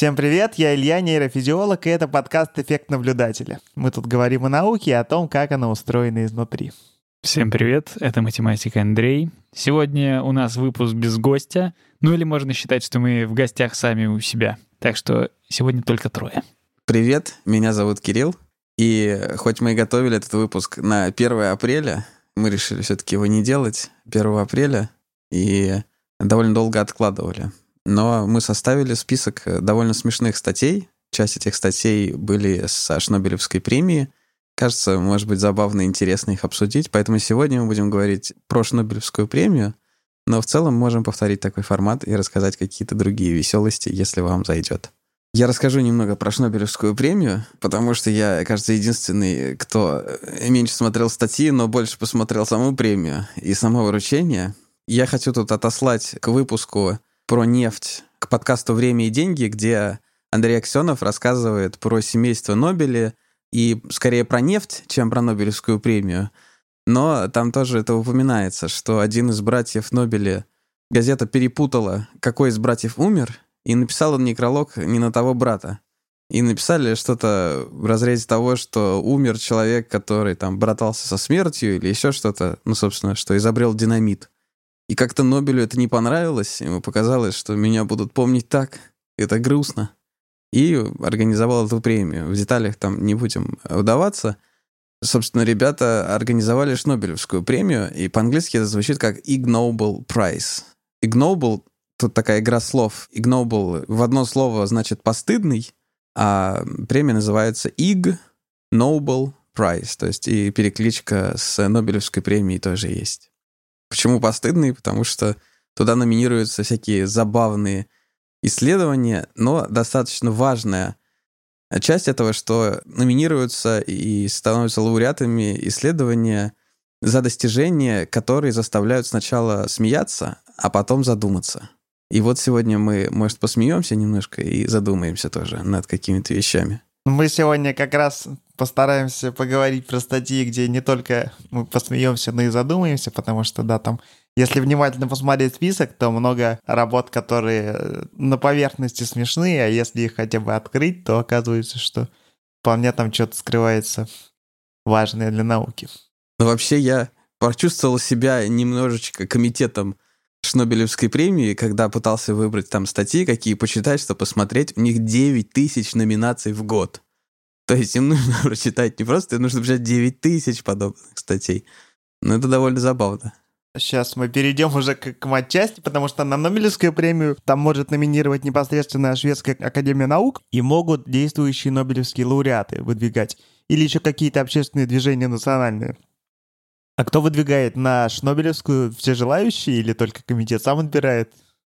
Всем привет, я Илья, нейрофизиолог, и это подкаст «Эффект наблюдателя». Мы тут говорим о науке и о том, как она устроена изнутри. Всем привет, это математик Андрей. Сегодня у нас выпуск без гостя, ну или можно считать, что мы в гостях сами у себя. Так что сегодня только трое. Привет, меня зовут Кирилл. И хоть мы и готовили этот выпуск на 1 апреля, мы решили все-таки его не делать 1 апреля и довольно долго откладывали. Но мы составили список довольно смешных статей. Часть этих статей были с Шнобелевской премии. Кажется, может быть забавно и интересно их обсудить. Поэтому сегодня мы будем говорить про Шнобелевскую премию, но в целом можем повторить такой формат и рассказать какие-то другие веселости, если вам зайдет. Я расскажу немного про Шнобелевскую премию, потому что я, кажется, единственный, кто меньше смотрел статьи, но больше посмотрел саму премию и само вручение. Я хочу тут отослать к выпуску про нефть, к подкасту «Время и деньги», где Андрей Аксенов рассказывает про семейство Нобеля и скорее про нефть, чем про Нобелевскую премию. Но там тоже это упоминается, что один из братьев Нобеля, газета перепутала, какой из братьев умер — и написал он некролог не на того брата. И написали что-то в разрезе того, что умер человек, который там братался со смертью или еще что-то, ну, собственно, что изобрел динамит. И как-то Нобелю это не понравилось, ему показалось, что меня будут помнить так, это грустно. И организовал эту премию. В деталях там не будем удаваться. Собственно, ребята организовали Шнобелевскую премию, и по-английски это звучит как Ig Nobel Prize. Ig Nobel Тут такая игра слов. Ignoble в одно слово значит «постыдный», а премия называется Ig Noble Prize, то есть и перекличка с Нобелевской премией тоже есть. Почему постыдный? Потому что туда номинируются всякие забавные исследования, но достаточно важная часть этого, что номинируются и становятся лауреатами исследования за достижения, которые заставляют сначала смеяться, а потом задуматься. И вот сегодня мы, может, посмеемся немножко и задумаемся тоже над какими-то вещами. Мы сегодня как раз постараемся поговорить про статьи, где не только мы посмеемся, но и задумаемся, потому что, да, там, если внимательно посмотреть список, то много работ, которые на поверхности смешные, а если их хотя бы открыть, то оказывается, что вполне там что-то скрывается важное для науки. Ну, вообще, я почувствовал себя немножечко комитетом Шнобелевской премии, когда пытался выбрать там статьи, какие почитать, что посмотреть, у них 9 тысяч номинаций в год. То есть им нужно прочитать не просто, им нужно прочитать 9 тысяч подобных статей. Но это довольно забавно. Сейчас мы перейдем уже к, к матчасти, потому что на Нобелевскую премию там может номинировать непосредственно Шведская Академия Наук и могут действующие Нобелевские лауреаты выдвигать. Или еще какие-то общественные движения национальные. А кто выдвигает на Шнобелевскую? Все желающие или только комитет сам отбирает?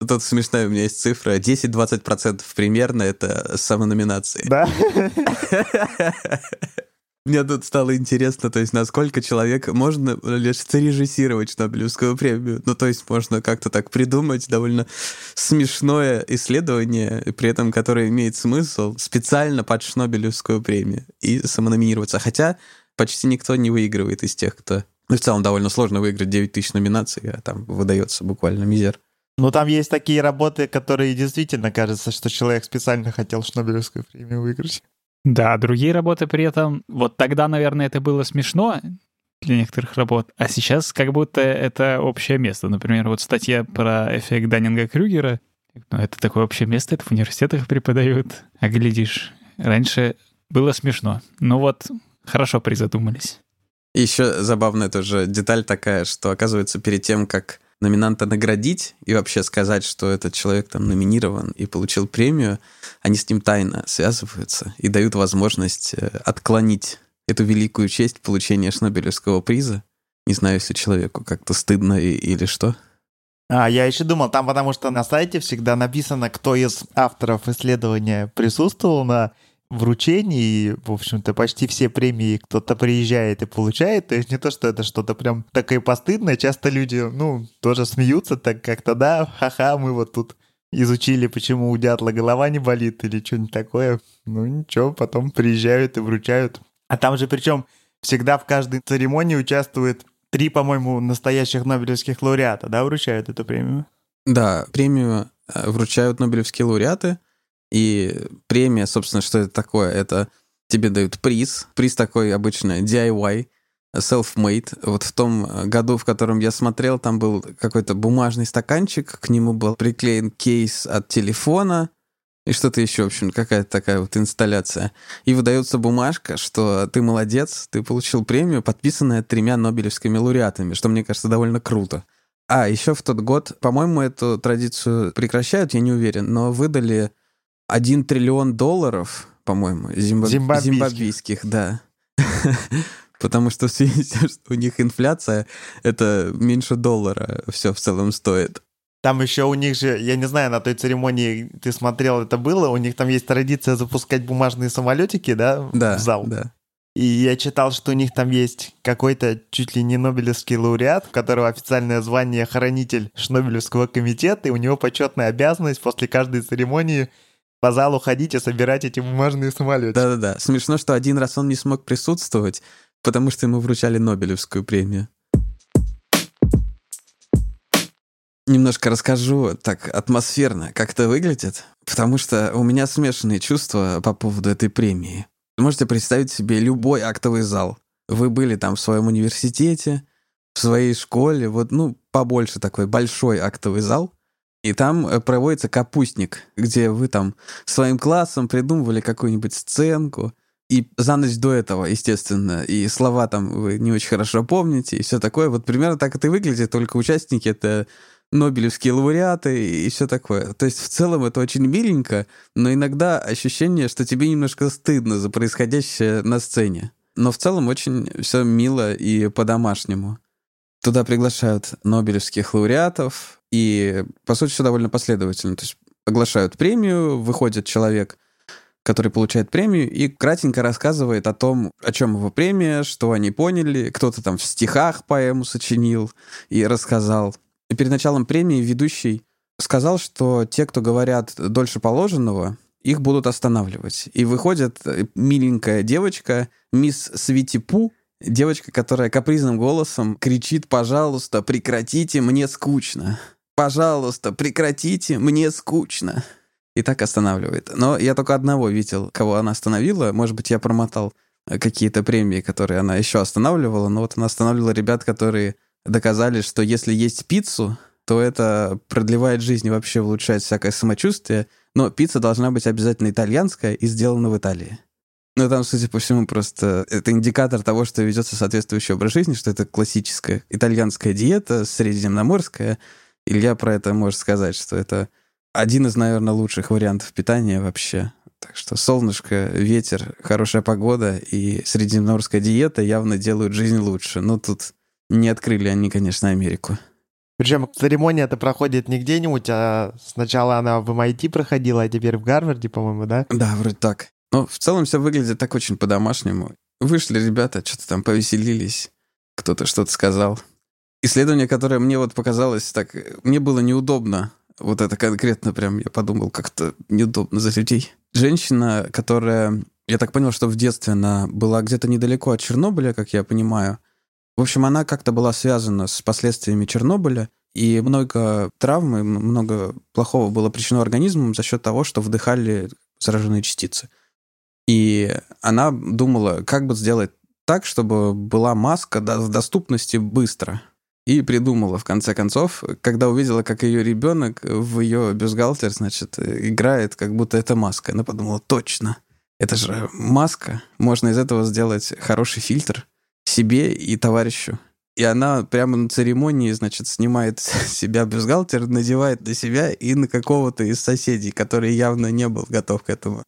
Тут смешная у меня есть цифра. 10-20% примерно это самономинации. Да? Мне тут стало интересно, то есть насколько человек можно лишь срежиссировать Шнобелевскую премию. Ну, то есть можно как-то так придумать довольно смешное исследование, при этом которое имеет смысл специально под Шнобелевскую премию и самономинироваться. Хотя почти никто не выигрывает из тех, кто ну, в целом довольно сложно выиграть 9 тысяч номинаций, а там выдается буквально мизер. Ну, там есть такие работы, которые действительно кажется, что человек специально хотел Шнобелевскую премию выиграть. Да, другие работы при этом... Вот тогда, наверное, это было смешно для некоторых работ, а сейчас как будто это общее место. Например, вот статья про эффект Даннинга-Крюгера. Ну, это такое общее место, это в университетах преподают. А глядишь, раньше было смешно. Ну вот, хорошо призадумались. Еще забавная тоже деталь такая, что, оказывается, перед тем, как номинанта наградить и вообще сказать, что этот человек там номинирован и получил премию, они с ним тайно связываются и дают возможность э, отклонить эту великую честь получения Шнобелевского приза. Не знаю, если человеку как-то стыдно и, или что. А, я еще думал, там потому что на сайте всегда написано, кто из авторов исследования присутствовал на вручений, в общем-то, почти все премии кто-то приезжает и получает, то есть не то, что это что-то прям такое постыдное, часто люди, ну, тоже смеются так как-то, да, ха-ха, мы вот тут изучили, почему у дятла голова не болит или что-нибудь такое, ну ничего, потом приезжают и вручают. А там же причем всегда в каждой церемонии участвует три, по-моему, настоящих нобелевских лауреата, да, вручают эту премию? Да, премию э, вручают нобелевские лауреаты — И премия, собственно, что это такое? Это тебе дают приз. Приз такой обычно DIY, self-made. Вот в том году, в котором я смотрел, там был какой-то бумажный стаканчик, к нему был приклеен кейс от телефона, и что-то еще, в общем, какая-то такая вот инсталляция. И выдается бумажка, что ты молодец, ты получил премию, подписанная тремя нобелевскими лауреатами, что, мне кажется, довольно круто. А, еще в тот год, по-моему, эту традицию прекращают, я не уверен, но выдали 1 триллион долларов, по-моему, зимбаб... Зимбабвийских. зимбабвийских, да. Потому что в связи с тем, что у них инфляция, это меньше доллара все в целом стоит. Там еще у них же, я не знаю, на той церемонии ты смотрел, это было, у них там есть традиция запускать бумажные самолетики, да, Да, в зал. да. И я читал, что у них там есть какой-то чуть ли не Нобелевский лауреат, у которого официальное звание хранитель Шнобелевского комитета, и у него почетная обязанность после каждой церемонии по залу ходить и собирать эти бумажные самолеты. Да-да-да. Смешно, что один раз он не смог присутствовать, потому что ему вручали Нобелевскую премию. Немножко расскажу так атмосферно, как это выглядит, потому что у меня смешанные чувства по поводу этой премии. Можете представить себе любой актовый зал. Вы были там в своем университете, в своей школе, вот, ну, побольше такой большой актовый зал, и там э, проводится капустник, где вы там своим классом придумывали какую-нибудь сценку, и за ночь до этого, естественно, и слова там вы не очень хорошо помните, и все такое. Вот примерно так это и выглядит, только участники — это Нобелевские лауреаты и все такое. То есть в целом это очень миленько, но иногда ощущение, что тебе немножко стыдно за происходящее на сцене. Но в целом очень все мило и по-домашнему. Туда приглашают нобелевских лауреатов, и, по сути, все довольно последовательно. То есть оглашают премию, выходит человек, который получает премию, и кратенько рассказывает о том, о чем его премия, что они поняли. Кто-то там в стихах поэму сочинил и рассказал. И перед началом премии ведущий сказал, что те, кто говорят дольше положенного, их будут останавливать. И выходит миленькая девочка, мисс Светипу, девочка, которая капризным голосом кричит «Пожалуйста, прекратите, мне скучно! Пожалуйста, прекратите, мне скучно!» И так останавливает. Но я только одного видел, кого она остановила. Может быть, я промотал какие-то премии, которые она еще останавливала, но вот она останавливала ребят, которые доказали, что если есть пиццу, то это продлевает жизнь и вообще улучшает всякое самочувствие, но пицца должна быть обязательно итальянская и сделана в Италии. Ну, там, судя по всему, просто это индикатор того, что ведется соответствующий образ жизни, что это классическая итальянская диета, средиземноморская. Илья про это может сказать, что это один из, наверное, лучших вариантов питания вообще. Так что солнышко, ветер, хорошая погода и средиземноморская диета явно делают жизнь лучше. Но тут не открыли они, конечно, Америку. Причем церемония это проходит не где-нибудь, а сначала она в MIT проходила, а теперь в Гарварде, по-моему, да? Да, вроде так. Но в целом все выглядит так очень по-домашнему. Вышли ребята, что-то там повеселились, кто-то что-то сказал. Исследование, которое мне вот показалось так... Мне было неудобно. Вот это конкретно прям, я подумал, как-то неудобно за людей. Женщина, которая... Я так понял, что в детстве она была где-то недалеко от Чернобыля, как я понимаю. В общем, она как-то была связана с последствиями Чернобыля, и много травмы, много плохого было причинено организмом за счет того, что вдыхали зараженные частицы. И она думала, как бы сделать так, чтобы была маска в доступности быстро. И придумала, в конце концов, когда увидела, как ее ребенок в ее бюстгальтер, значит, играет, как будто это маска. Она подумала, точно, это же маска. Можно из этого сделать хороший фильтр себе и товарищу. И она прямо на церемонии, значит, снимает с себя бюстгальтер, надевает на себя и на какого-то из соседей, который явно не был готов к этому.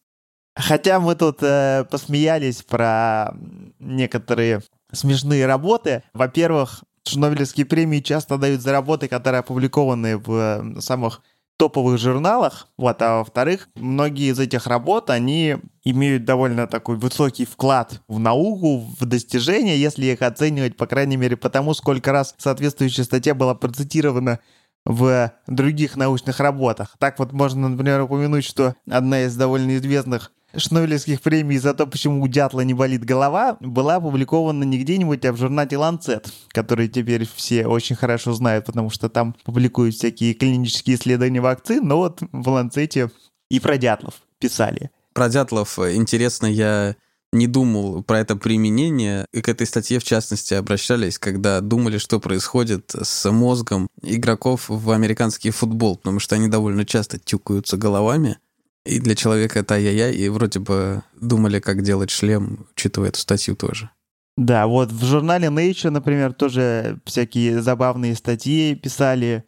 Хотя мы тут э, посмеялись про некоторые смешные работы. Во-первых, Шнобелевские премии часто дают за работы, которые опубликованы в э, самых топовых журналах. Вот, а во-вторых, многие из этих работ, они имеют довольно такой высокий вклад в науку, в достижения, если их оценивать, по крайней мере, потому сколько раз соответствующая статья была процитирована в других научных работах. Так вот можно, например, упомянуть, что одна из довольно известных Шнобелевских премий за то, почему у дятла не болит голова, была опубликована не где-нибудь, а в журнале Lancet, который теперь все очень хорошо знают, потому что там публикуют всякие клинические исследования вакцин, но вот в Lancet и про дятлов писали. Про дятлов интересно, я не думал про это применение, и к этой статье, в частности, обращались, когда думали, что происходит с мозгом игроков в американский футбол, потому что они довольно часто тюкаются головами, и для человека это ай-яй-яй, и вроде бы думали, как делать шлем, учитывая эту статью тоже. Да, вот в журнале Nature, например, тоже всякие забавные статьи писали,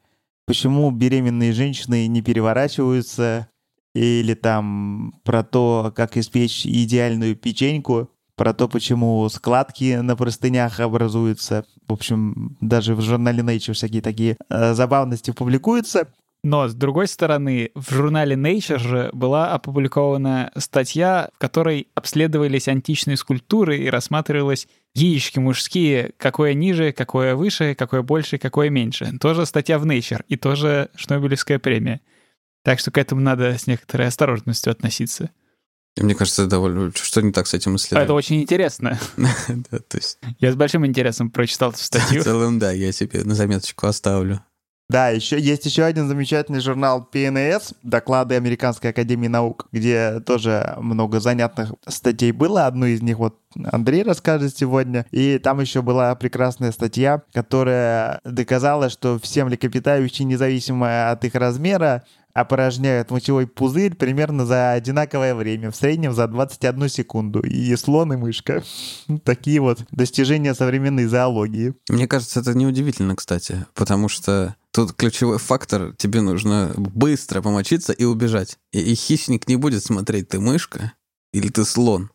почему беременные женщины не переворачиваются, или там про то, как испечь идеальную печеньку, про то, почему складки на простынях образуются. В общем, даже в журнале Nature всякие такие э, забавности публикуются. Но, с другой стороны, в журнале Nature же была опубликована статья, в которой обследовались античные скульптуры и рассматривалось яички мужские, какое ниже, какое выше, какое больше, какое меньше. Тоже статья в Nature и тоже Шнобелевская премия. Так что к этому надо с некоторой осторожностью относиться. И мне кажется, довольно... Что не так с этим исследованием? Это очень интересно. да, то есть... Я с большим интересом прочитал эту статью. В целом, да, я себе на заметочку оставлю. Да, еще есть еще один замечательный журнал PNS, доклады Американской Академии Наук, где тоже много занятных статей было. Одну из них вот Андрей расскажет сегодня. И там еще была прекрасная статья, которая доказала, что все млекопитающие, независимо от их размера, опорожняют мочевой пузырь примерно за одинаковое время, в среднем за 21 секунду. И слон, и мышка. Такие вот достижения современной зоологии. Мне кажется, это неудивительно, кстати, потому что тут ключевой фактор, тебе нужно быстро помочиться и убежать. И, и хищник не будет смотреть, ты мышка или ты слон.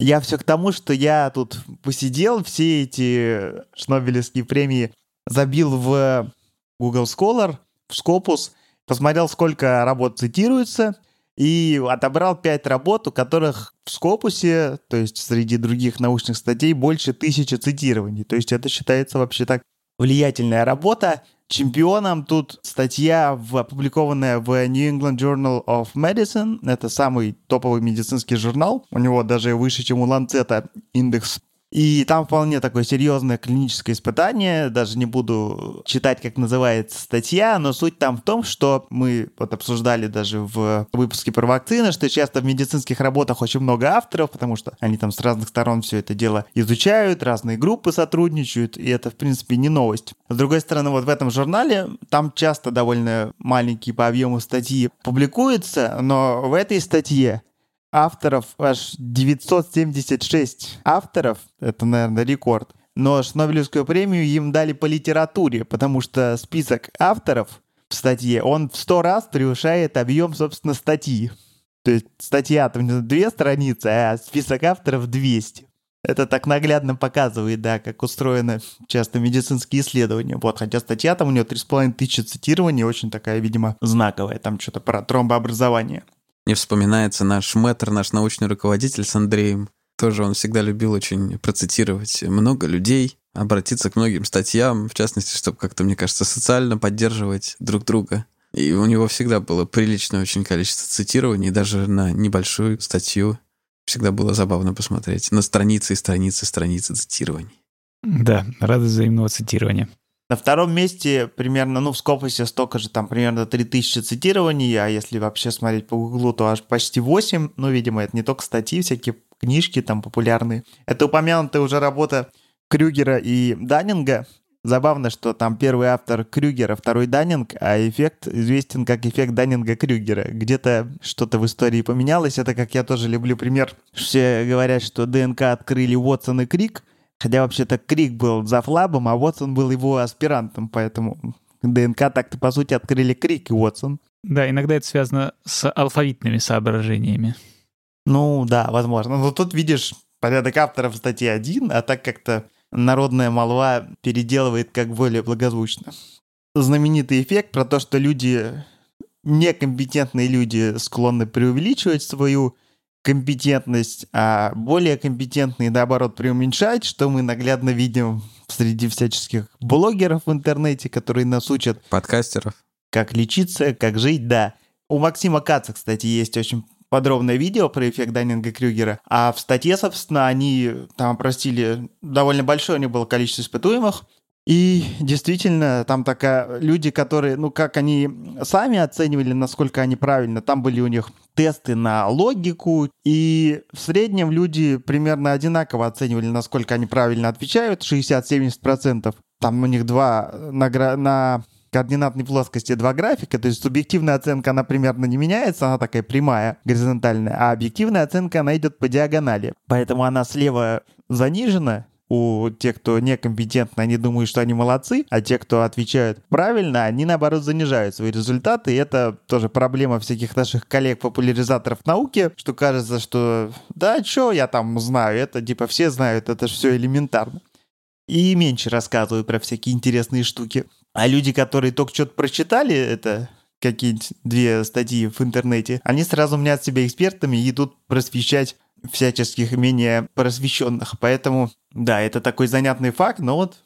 Я все к тому, что я тут посидел, все эти шнобелевские премии забил в Google Scholar, в Scopus — посмотрел, сколько работ цитируется, и отобрал пять работ, у которых в Скопусе, то есть среди других научных статей, больше тысячи цитирований. То есть это считается вообще так влиятельная работа. Чемпионом тут статья, опубликованная в New England Journal of Medicine. Это самый топовый медицинский журнал. У него даже выше, чем у Ланцета индекс и там вполне такое серьезное клиническое испытание. Даже не буду читать, как называется статья, но суть там в том, что мы вот обсуждали даже в выпуске про вакцины, что часто в медицинских работах очень много авторов, потому что они там с разных сторон все это дело изучают, разные группы сотрудничают, и это, в принципе, не новость. С другой стороны, вот в этом журнале там часто довольно маленькие по объему статьи публикуются, но в этой статье авторов аж 976 авторов. Это, наверное, рекорд. Но Шнобелевскую премию им дали по литературе, потому что список авторов в статье, он в сто раз превышает объем, собственно, статьи. То есть статья там две страницы, а список авторов 200. Это так наглядно показывает, да, как устроены часто медицинские исследования. Вот, хотя статья там у нее 3,5 тысячи цитирований, очень такая, видимо, знаковая, там что-то про тромбообразование. Мне вспоминается наш мэтр, наш научный руководитель с Андреем. Тоже он всегда любил очень процитировать много людей, обратиться к многим статьям, в частности, чтобы как-то, мне кажется, социально поддерживать друг друга. И у него всегда было приличное очень количество цитирований, даже на небольшую статью всегда было забавно посмотреть. На страницы и страницы, страницы цитирований. Да, рады взаимного цитирования. На втором месте примерно, ну, в Скопусе столько же, там примерно 3000 цитирований, а если вообще смотреть по Гуглу, то аж почти 8. Ну, видимо, это не только статьи, всякие книжки там популярные. Это упомянутая уже работа Крюгера и Даннинга. Забавно, что там первый автор Крюгера, второй Даннинг, а эффект известен как эффект Даннинга-Крюгера. Где-то что-то в истории поменялось. Это, как я тоже люблю пример. Все говорят, что ДНК открыли Уотсон и Крик — Хотя вообще-то Крик был за флабом, а Уотсон был его аспирантом, поэтому ДНК так-то, по сути, открыли Крик и Уотсон. Да, иногда это связано с алфавитными соображениями. Ну да, возможно. Но тут видишь, порядок авторов статьи один, а так как-то народная молва переделывает как более благозвучно. Знаменитый эффект про то, что люди, некомпетентные люди склонны преувеличивать свою компетентность, а более компетентные, наоборот, преуменьшать, что мы наглядно видим среди всяческих блогеров в интернете, которые нас учат. Подкастеров. Как лечиться, как жить, да. У Максима Каца, кстати, есть очень подробное видео про эффект Даннинга-Крюгера, а в статье, собственно, они там опросили довольно большое у них было количество испытуемых, И действительно, там такая люди, которые, ну, как они сами оценивали, насколько они правильно, там были у них тесты на логику, и в среднем люди примерно одинаково оценивали, насколько они правильно отвечают, 60-70%. Там у них два на, на координатной плоскости два графика, то есть субъективная оценка, она примерно не меняется, она такая прямая, горизонтальная, а объективная оценка, она идет по диагонали. Поэтому она слева занижена, у тех, кто некомпетентны, они думают, что они молодцы, а те, кто отвечают правильно, они, наоборот, занижают свои результаты. И это тоже проблема всяких наших коллег-популяризаторов науки, что кажется, что да, что я там знаю, это типа все знают, это же все элементарно. И меньше рассказывают про всякие интересные штуки. А люди, которые только что-то прочитали, это какие-нибудь две статьи в интернете, они сразу мнят себя экспертами и идут просвещать всяческих менее просвещенных. Поэтому, да, это такой занятный факт, но вот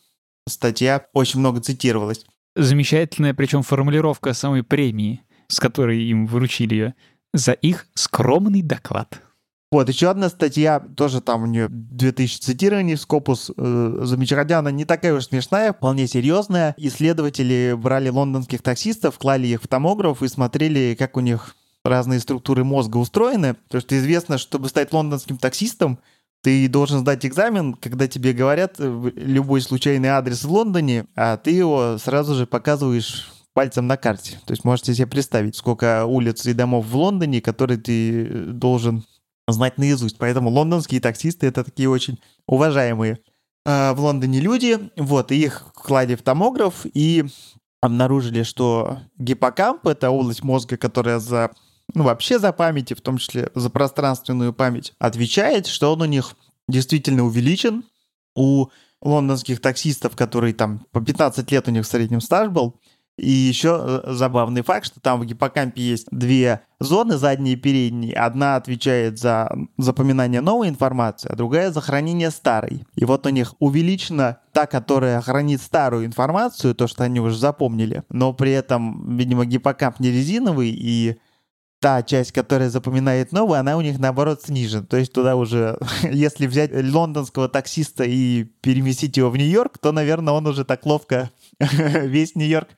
статья очень много цитировалась. Замечательная, причем формулировка самой премии, с которой им вручили ее, за их скромный доклад. Вот, еще одна статья, тоже там у нее 2000 цитирований в Scopus, э, замечательная, она не такая уж смешная, вполне серьезная. Исследователи брали лондонских таксистов, клали их в томограф и смотрели, как у них разные структуры мозга устроены. Потому что известно, чтобы стать лондонским таксистом, ты должен сдать экзамен, когда тебе говорят э, любой случайный адрес в Лондоне, а ты его сразу же показываешь пальцем на карте. То есть можете себе представить, сколько улиц и домов в Лондоне, которые ты э, должен знать наизусть. Поэтому лондонские таксисты — это такие очень уважаемые э, в Лондоне люди. Вот, и их клади в томограф и обнаружили, что гиппокамп — это область мозга, которая за ну, вообще за память, в том числе за пространственную память, отвечает, что он у них действительно увеличен. У лондонских таксистов, которые там по 15 лет у них в среднем стаж был, и еще э, забавный факт, что там в гиппокампе есть две зоны, задние и передние. Одна отвечает за запоминание новой информации, а другая за хранение старой. И вот у них увеличена та, которая хранит старую информацию, то, что они уже запомнили, но при этом, видимо, гиппокамп не резиновый, и та часть, которая запоминает новую, она у них наоборот снижена. То есть туда уже, если взять лондонского таксиста и переместить его в Нью-Йорк, то, наверное, он уже так ловко весь Нью-Йорк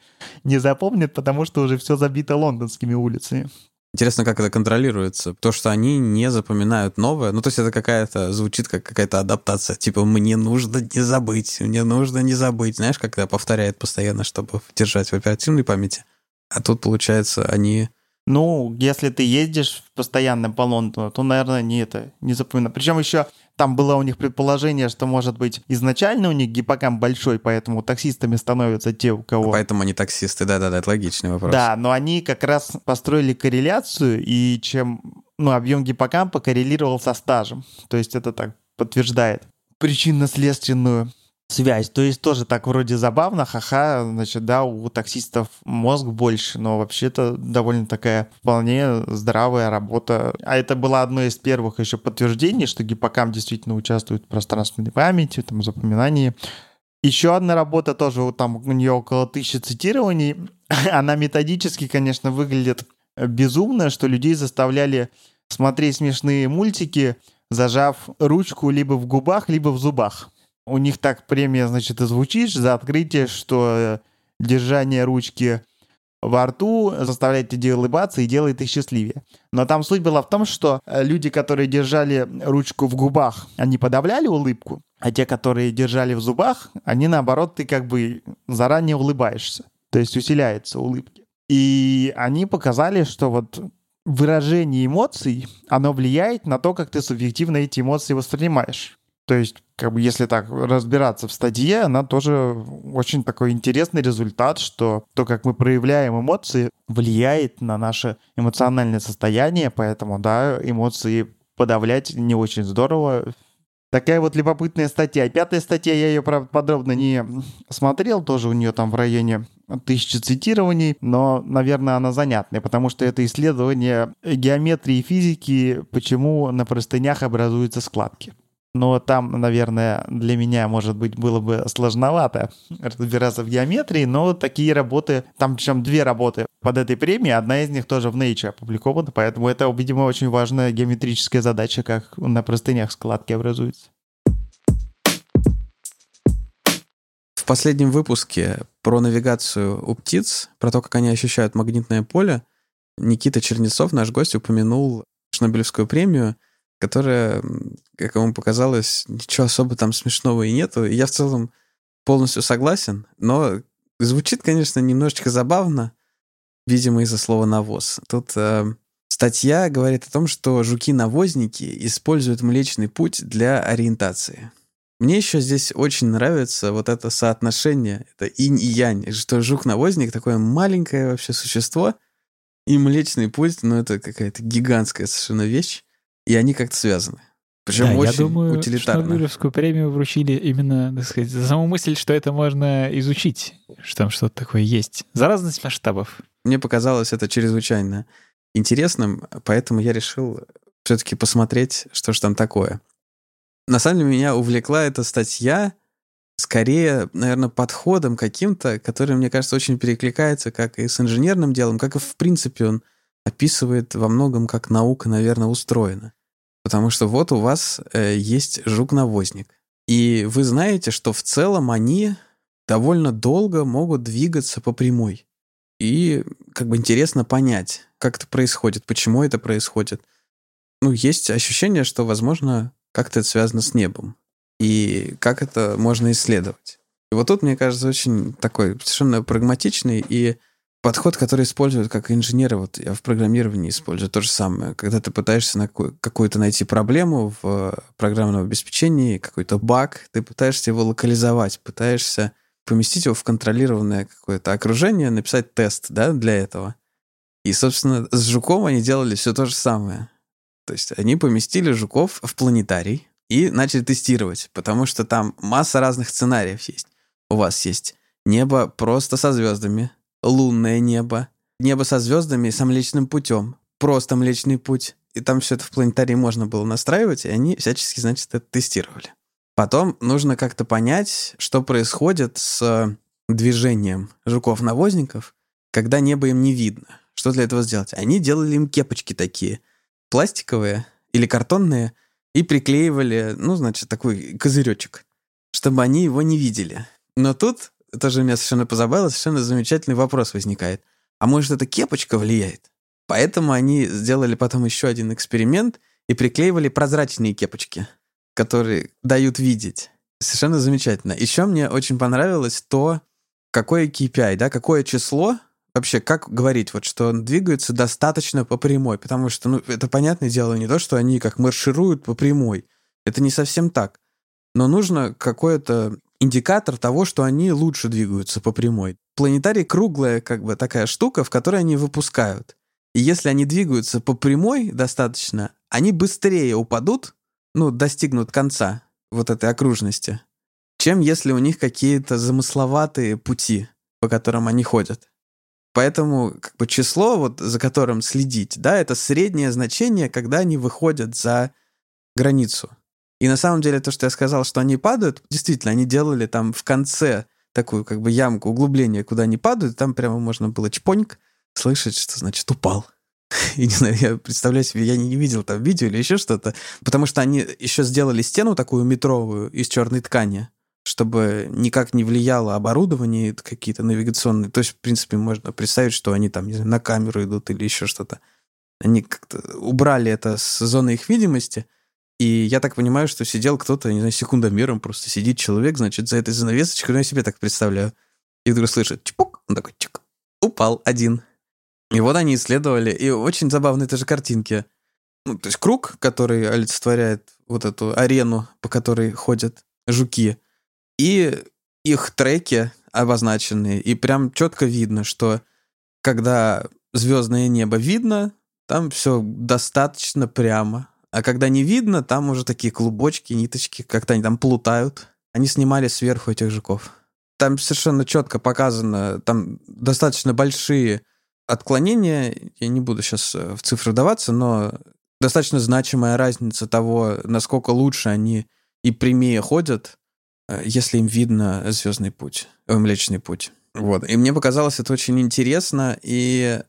не запомнит, потому что уже все забито лондонскими улицами. Интересно, как это контролируется. То, что они не запоминают новое. Ну, то есть это какая-то, звучит как какая-то адаптация. Типа, мне нужно не забыть, мне нужно не забыть. Знаешь, когда повторяет постоянно, чтобы держать в оперативной памяти. А тут, получается, они ну, если ты ездишь постоянно по Лондону, то, наверное, не это, не запоминаю. Причем еще там было у них предположение, что, может быть, изначально у них гиппокамп большой, поэтому таксистами становятся те, у кого... Поэтому они таксисты, да-да-да, это логичный вопрос. Да, но они как раз построили корреляцию, и чем, ну, объем гиппокампа коррелировал со стажем. То есть это так подтверждает причинно-следственную связь. То есть тоже так вроде забавно, ха-ха, значит, да, у таксистов мозг больше, но вообще-то довольно такая вполне здравая работа. А это было одно из первых еще подтверждений, что гиппокамп действительно участвует в пространственной памяти, там, запоминании. Еще одна работа тоже, там у нее около тысячи цитирований. Она методически, конечно, выглядит безумно, что людей заставляли смотреть смешные мультики, зажав ручку либо в губах, либо в зубах у них так премия, значит, и звучит за открытие, что э, держание ручки во рту заставляет людей улыбаться и делает их счастливее. Но там суть была в том, что э, люди, которые держали ручку в губах, они подавляли улыбку, а те, которые держали в зубах, они наоборот, ты как бы заранее улыбаешься. То есть усиляются улыбки. И они показали, что вот выражение эмоций, оно влияет на то, как ты субъективно эти эмоции воспринимаешь. То есть, как бы, если так разбираться в статье, она тоже очень такой интересный результат, что то, как мы проявляем эмоции, влияет на наше эмоциональное состояние, поэтому, да, эмоции подавлять не очень здорово. Такая вот любопытная статья. Пятая статья, я ее, правда, подробно не смотрел, тоже у нее там в районе тысячи цитирований, но, наверное, она занятная, потому что это исследование геометрии и физики, почему на простынях образуются складки. Но там, наверное, для меня, может быть, было бы сложновато разбираться в геометрии, но такие работы, там причем две работы под этой премией, одна из них тоже в Nature опубликована, поэтому это, видимо, очень важная геометрическая задача, как на простынях складки образуются. последнем выпуске про навигацию у птиц, про то, как они ощущают магнитное поле, Никита Чернецов, наш гость, упомянул Шнобелевскую премию, которая, как ему показалось, ничего особо там смешного и нету. И я в целом полностью согласен, но звучит, конечно, немножечко забавно, видимо, из-за слова «навоз». Тут э, статья говорит о том, что жуки-навозники используют Млечный Путь для ориентации. Мне еще здесь очень нравится вот это соотношение, это инь и янь, что жук-навозник такое маленькое вообще существо, и Млечный Путь, ну это какая-то гигантская совершенно вещь, и они как-то связаны. Причем Да, очень я думаю, утилитарно. Шнобелевскую премию вручили именно, так сказать, за саму мысль, что это можно изучить, что там что-то такое есть. За разность масштабов. Мне показалось это чрезвычайно интересным, поэтому я решил все-таки посмотреть, что же там такое. На самом деле меня увлекла эта статья скорее, наверное, подходом каким-то, который, мне кажется, очень перекликается как и с инженерным делом, как и в принципе он описывает во многом, как наука, наверное, устроена. Потому что вот у вас э, есть жук-навозник. И вы знаете, что в целом они довольно долго могут двигаться по прямой. И как бы интересно понять, как это происходит, почему это происходит. Ну, есть ощущение, что, возможно, как-то это связано с небом. И как это можно исследовать. И вот тут, мне кажется, очень такой совершенно прагматичный и подход, который используют как инженеры, вот я в программировании использую то же самое. Когда ты пытаешься на какую- какую-то найти проблему в программном обеспечении, какой-то баг, ты пытаешься его локализовать, пытаешься поместить его в контролированное какое-то окружение, написать тест да, для этого. И, собственно, с жуком они делали все то же самое. То есть они поместили жуков в планетарий и начали тестировать, потому что там масса разных сценариев есть. У вас есть небо просто со звездами, лунное небо, небо со звездами и со Млечным путем, просто Млечный путь. И там все это в планетарии можно было настраивать, и они всячески, значит, это тестировали. Потом нужно как-то понять, что происходит с движением жуков-навозников, когда небо им не видно. Что для этого сделать? Они делали им кепочки такие, пластиковые или картонные, и приклеивали, ну, значит, такой козыречек, чтобы они его не видели. Но тут тоже меня совершенно позабавило, совершенно замечательный вопрос возникает. А может, эта кепочка влияет? Поэтому они сделали потом еще один эксперимент и приклеивали прозрачные кепочки, которые дают видеть. Совершенно замечательно. Еще мне очень понравилось то, какое KPI, да, какое число вообще, как говорить, вот что он двигается достаточно по прямой, потому что, ну, это понятное дело не то, что они как маршируют по прямой. Это не совсем так. Но нужно какой-то индикатор того, что они лучше двигаются по прямой. Планетарий круглая как бы такая штука, в которой они выпускают. И если они двигаются по прямой достаточно, они быстрее упадут, ну, достигнут конца вот этой окружности, чем если у них какие-то замысловатые пути, по которым они ходят. Поэтому как бы число, вот, за которым следить, да, это среднее значение, когда они выходят за границу. И на самом деле то, что я сказал, что они падают, действительно, они делали там в конце такую как бы ямку, углубление, куда они падают, там прямо можно было чпоньк слышать, что значит упал. И не знаю, я представляю себе, я не видел там видео или еще что-то, потому что они еще сделали стену такую метровую из черной ткани, чтобы никак не влияло оборудование какие-то навигационные. То есть, в принципе, можно представить, что они там, не знаю, на камеру идут или еще что-то. Они как-то убрали это с зоны их видимости, и я так понимаю, что сидел кто-то, не знаю, секундомером просто сидит человек, значит, за этой занавесочкой, ну, я себе так представляю. И вдруг слышит чпок, он такой чик, упал один. И вот они исследовали, и очень забавные тоже картинки. Ну, то есть круг, который олицетворяет вот эту арену, по которой ходят жуки, и их треки обозначенные, и прям четко видно, что когда звездное небо видно, там все достаточно прямо. А когда не видно, там уже такие клубочки, ниточки, как-то они там плутают. Они снимали сверху этих жуков. Там совершенно четко показано, там достаточно большие отклонения. Я не буду сейчас в цифры вдаваться, но достаточно значимая разница того, насколько лучше они и прямее ходят, если им видно звездный путь, э, Млечный путь. Вот. И мне показалось это очень интересно, и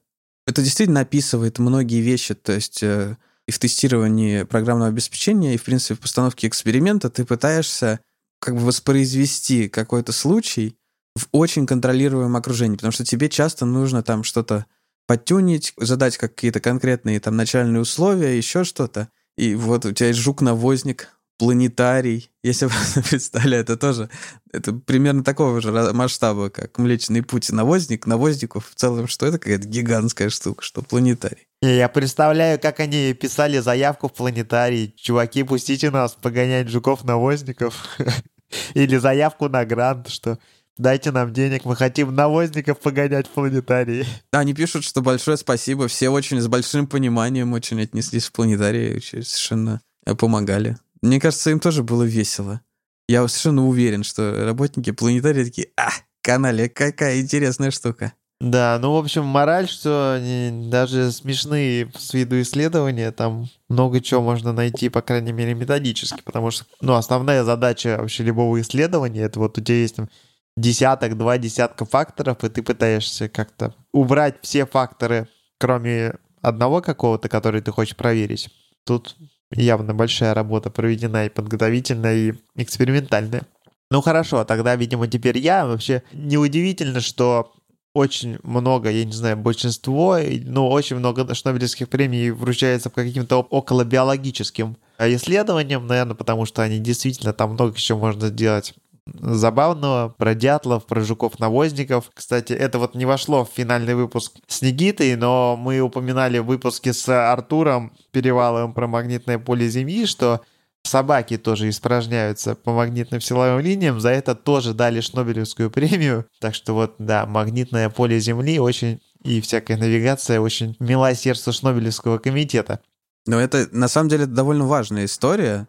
это действительно описывает многие вещи, то есть э, и в тестировании программного обеспечения, и, в принципе, в постановке эксперимента ты пытаешься как бы воспроизвести какой-то случай в очень контролируемом окружении, потому что тебе часто нужно там что-то подтюнить, задать какие-то конкретные там начальные условия, еще что-то. И вот у тебя есть жук-навозник, планетарий. Если вы представили, это тоже это примерно такого же масштаба, как Млечный Путь навозник. Навозников в целом, что это какая-то гигантская штука, что планетарий. Я представляю, как они писали заявку в планетарий. Чуваки, пустите нас погонять жуков-навозников. Или заявку на грант, что дайте нам денег, мы хотим навозников погонять в планетарии. Да, они пишут, что большое спасибо, все очень с большим пониманием очень отнеслись в планетарии, совершенно помогали. Мне кажется, им тоже было весело. Я совершенно уверен, что работники планетария такие, а, канале, какая интересная штука. Да, ну, в общем, мораль, что они даже смешные с виду исследования, там много чего можно найти, по крайней мере, методически, потому что, ну, основная задача вообще любого исследования, это вот у тебя есть там десяток, два десятка факторов, и ты пытаешься как-то убрать все факторы, кроме одного какого-то, который ты хочешь проверить. Тут явно большая работа проведена и подготовительная, и экспериментальная. Ну хорошо, тогда, видимо, теперь я. Вообще неудивительно, что очень много, я не знаю, большинство, ну, очень много Шнобелевских премий вручается по каким-то около биологическим исследованиям, наверное, потому что они действительно там много еще можно сделать забавного про дятлов, про жуков-навозников. Кстати, это вот не вошло в финальный выпуск с Никитой, но мы упоминали в выпуске с Артуром Переваловым про магнитное поле Земли, что собаки тоже испражняются по магнитным силовым линиям, за это тоже дали Шнобелевскую премию. Так что вот, да, магнитное поле Земли очень и всякая навигация очень мила сердцу Шнобелевского комитета. Но это, на самом деле, довольно важная история,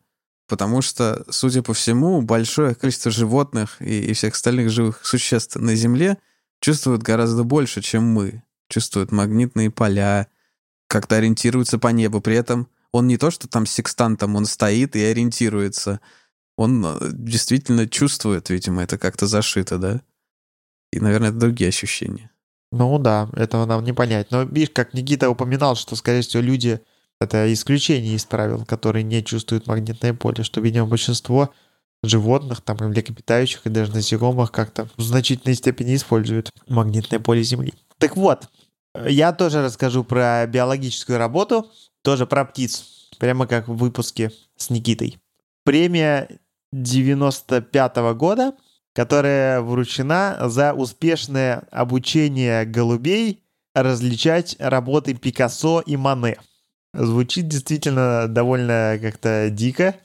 потому что, судя по всему, большое количество животных и, и всех остальных живых существ на Земле чувствуют гораздо больше, чем мы. Чувствуют магнитные поля, как-то ориентируются по небу. При этом он не то, что там секстантом, он стоит и ориентируется. Он э, действительно чувствует, видимо, это как-то зашито, да? И, наверное, это другие ощущения. Ну да, этого нам не понять. Но видишь, как Никита упоминал, что, скорее всего, люди это исключение из правил, которые не чувствуют магнитное поле, что, видимо, большинство животных, там, млекопитающих и даже насекомых как-то в значительной степени используют магнитное поле Земли. Так вот, я тоже расскажу про биологическую работу, тоже про птиц, прямо как в выпуске с Никитой. Премия 95 -го года, которая вручена за успешное обучение голубей различать работы Пикассо и Мане – Звучит действительно довольно как-то дико.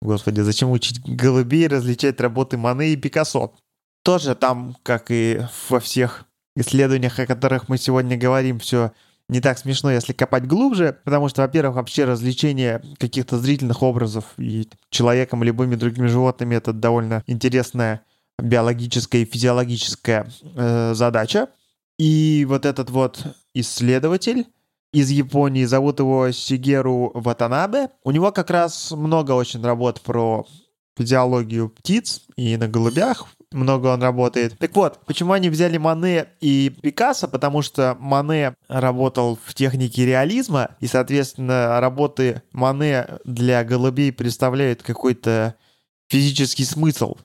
Господи, зачем учить голубей различать работы Мане и Пикассо? Тоже там, как и во всех исследованиях, о которых мы сегодня говорим, все не так смешно, если копать глубже, потому что, во-первых, вообще развлечение каких-то зрительных образов и человеком и любыми другими животными это довольно интересная биологическая и физиологическая э, задача. И вот этот вот исследователь из Японии, зовут его Сигеру Ватанабе. У него как раз много очень работ про физиологию птиц и на голубях много он работает. Так вот, почему они взяли Мане и Пикассо? Потому что Мане работал в технике реализма, и, соответственно, работы Мане для голубей представляют какой-то физический смысл.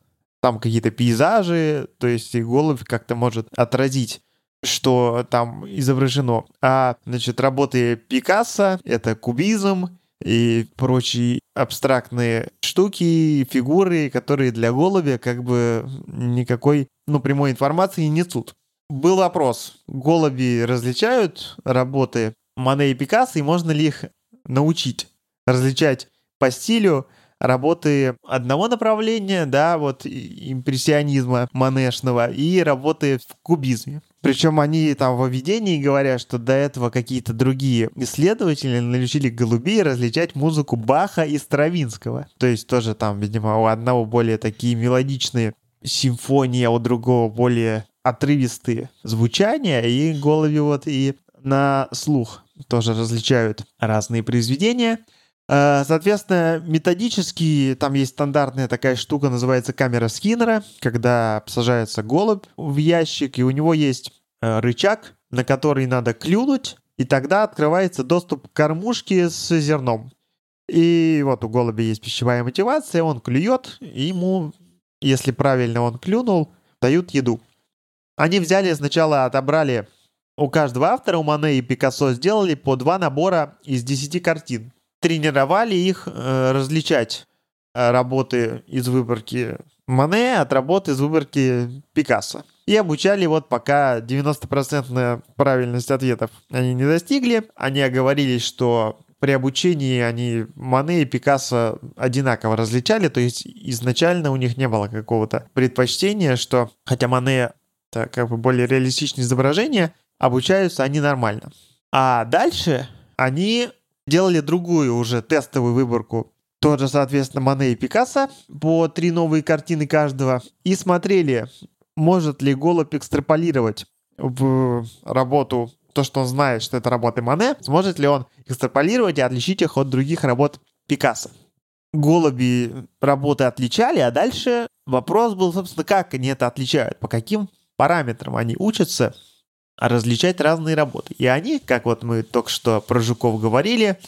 Там какие-то пейзажи, то есть и голубь как-то может отразить что там изображено. А, значит, работы Пикассо — это кубизм и прочие абстрактные штуки, фигуры, которые для голубя как бы никакой, ну, прямой информации не несут. Был вопрос, голуби различают работы Мане и Пикассо, и можно ли их научить различать по стилю работы одного направления, да, вот импрессионизма манешного, и работы в кубизме. Причем они там в введении говорят, что до этого какие-то другие исследователи научили голубей различать музыку Баха и Стравинского. То есть тоже там, видимо, у одного более такие мелодичные симфонии, а у другого более отрывистые звучания, и голуби вот и на слух тоже различают разные произведения. Э, соответственно, методически там есть стандартная такая штука, называется камера Скиннера, когда сажается голубь в ящик, и у него есть э, рычаг, на который надо клюнуть, и тогда открывается доступ к кормушке с зерном. И вот у голубя есть пищевая мотивация, он клюет, и ему если правильно он клюнул, дают еду. Они взяли сначала, отобрали у каждого автора, у Мане и Пикассо, сделали по два набора из 10 картин. Тренировали их э, различать э, работы из выборки Мане от работы из выборки Пикассо. И обучали вот пока 90% правильность ответов они не достигли. Они оговорились, что при обучении они Мане и Пикассо одинаково различали, то есть изначально у них не было какого-то предпочтения, что хотя Мане это как бы более реалистичное изображение, обучаются они нормально. А дальше они делали другую уже тестовую выборку тоже, соответственно, Мане и Пикассо по три новые картины каждого. И смотрели, может ли голубь экстраполировать в работу то, что он знает, что это работы Мане, сможет ли он экстраполировать и отличить их от других работ Пикассо. Голуби работы отличали, а дальше вопрос был, собственно, как они это отличают, по каким параметрам они учатся различать разные работы. И они, как вот мы только что про жуков говорили,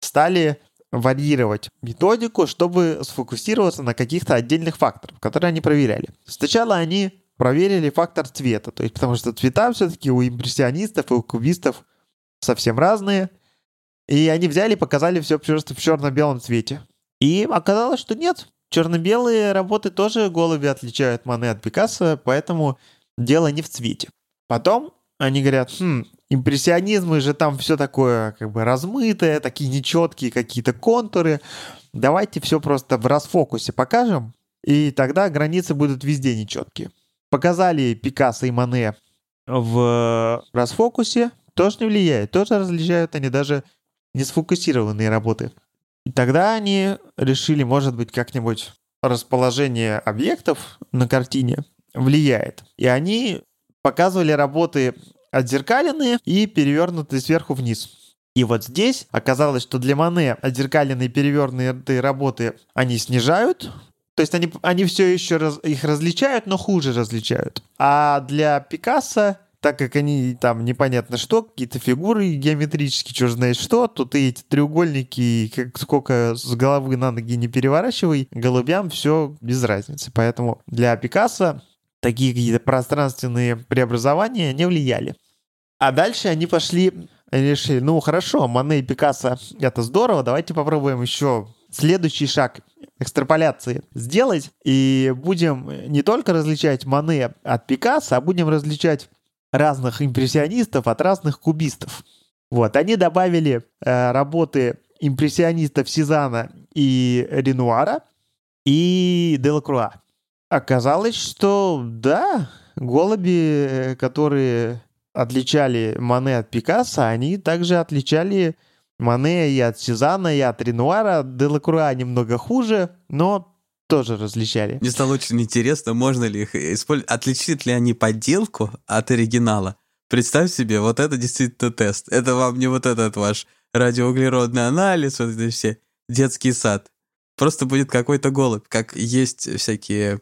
стали варьировать методику, чтобы сфокусироваться на каких-то отдельных факторах, которые они проверяли. Сначала они проверили фактор цвета, то есть потому что цвета все-таки у импрессионистов и у кубистов совсем разные. И они взяли и показали все просто в черно-белом цвете. И оказалось, что нет. Черно-белые работы тоже голуби отличают Мане от Пикассо, поэтому дело не в цвете. Потом они говорят, хм, импрессионизмы же там все такое как бы размытое, такие нечеткие какие-то контуры. Давайте все просто в расфокусе покажем, и тогда границы будут везде нечеткие. Показали Пикассо и Мане в расфокусе, тоже не влияет, тоже различают они даже несфокусированные работы. И тогда они решили, может быть, как-нибудь расположение объектов на картине влияет. И они показывали работы отзеркаленные и перевернутые сверху вниз. И вот здесь оказалось, что для Мане отзеркаленные перевернутые работы они снижают, то есть они, они все еще раз, их различают, но хуже различают. А для Пикассо, так как они там непонятно что, какие-то фигуры геометрические, что знает что, тут и эти треугольники, как сколько с головы на ноги не переворачивай, голубям все без разницы. Поэтому для Пикассо такие какие-то пространственные преобразования не влияли. А дальше они пошли, решили, ну хорошо, Мане и Пикассо это здорово, давайте попробуем еще следующий шаг экстраполяции сделать, и будем не только различать Мане от Пикассо, а будем различать разных импрессионистов от разных кубистов. Вот, они добавили э, работы импрессионистов Сезана и Ренуара и Делакруа. Оказалось, что да, голуби, э, которые отличали Мане от Пикассо, они также отличали Мане и от Сезана, и от Ренуара. Делакруа немного хуже, но тоже различали. Мне стало очень интересно, можно ли их использовать, отличит ли они подделку от оригинала. Представь себе, вот это действительно тест. Это вам не вот этот ваш радиоуглеродный анализ, вот это все, детский сад. Просто будет какой-то голубь, как есть всякие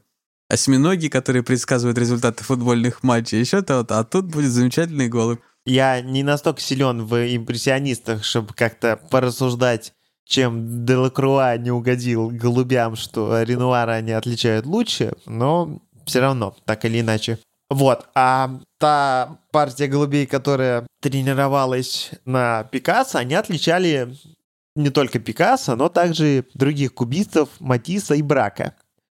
осьминоги, которые предсказывают результаты футбольных матчей, еще то-то, а тут будет замечательный голубь. Я не настолько силен в импрессионистах, чтобы как-то порассуждать, чем Делакруа не угодил голубям, что Ренуара они отличают лучше, но все равно, так или иначе. Вот, а та партия голубей, которая тренировалась на Пикассо, они отличали не только Пикассо, но также других кубистов Матисса и Брака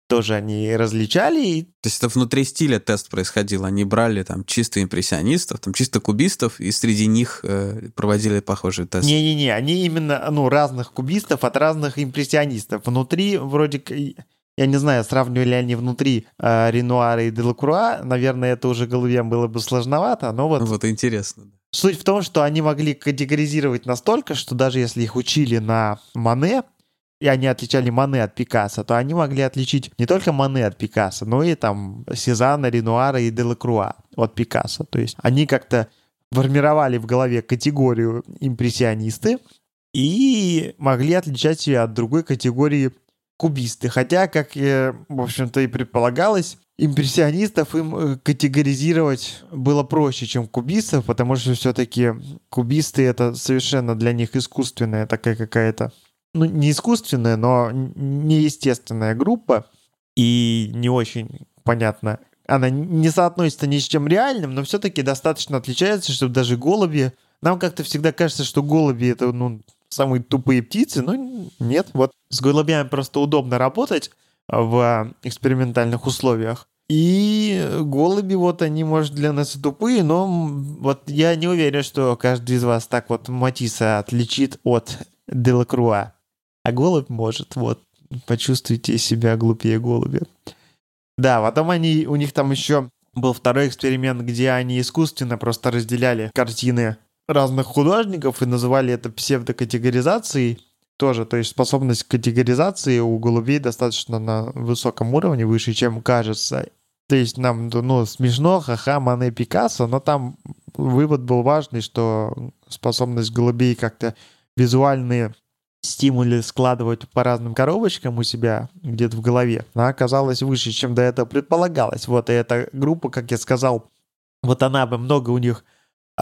тоже они различали. То есть это внутри стиля тест происходил. Они брали там чисто импрессионистов, там чисто кубистов, и среди них э, проводили похожий тест. Не-не-не, они именно, ну, разных кубистов от разных импрессионистов. Внутри вроде я не знаю, сравнивали они внутри э, Ренуара и Делакруа. Наверное, это уже голубям было бы сложновато, но вот... Вот интересно. Суть в том, что они могли категоризировать настолько, что даже если их учили на Мане, и они отличали Мане от Пикассо, то они могли отличить не только Мане от Пикассо, но и там Сезанна, Ренуара и Делакруа от Пикассо. То есть они как-то формировали в голове категорию импрессионисты и могли отличать ее от другой категории кубисты. Хотя, как, в общем-то, и предполагалось, импрессионистов им э, категоризировать было проще, чем кубистов, потому что все-таки кубисты это совершенно для них искусственная такая какая-то ну, не искусственная, но неестественная группа. и не очень понятно. Она не соотносится ни с чем реальным, но все-таки достаточно отличается, чтобы даже голуби... Нам как-то всегда кажется, что голуби — это ну, самые тупые птицы, но нет. Вот с голубями просто удобно работать в экспериментальных условиях. И голуби, вот они, может, для нас и тупые, но вот я не уверен, что каждый из вас так вот Матисса отличит от Делакруа. А голубь может, вот, почувствуйте себя глупее голубя. Да, потом они, у них там еще был второй эксперимент, где они искусственно просто разделяли картины разных художников и называли это псевдокатегоризацией тоже. То есть способность категоризации у голубей достаточно на высоком уровне, выше, чем кажется. То есть нам, ну, смешно, ха-ха, Мане Пикассо, но там вывод был важный, что способность голубей как-то визуальные стимули складывать по разным коробочкам у себя где-то в голове, она оказалась выше, чем до этого предполагалось. Вот и эта группа, как я сказал, вот она бы много у них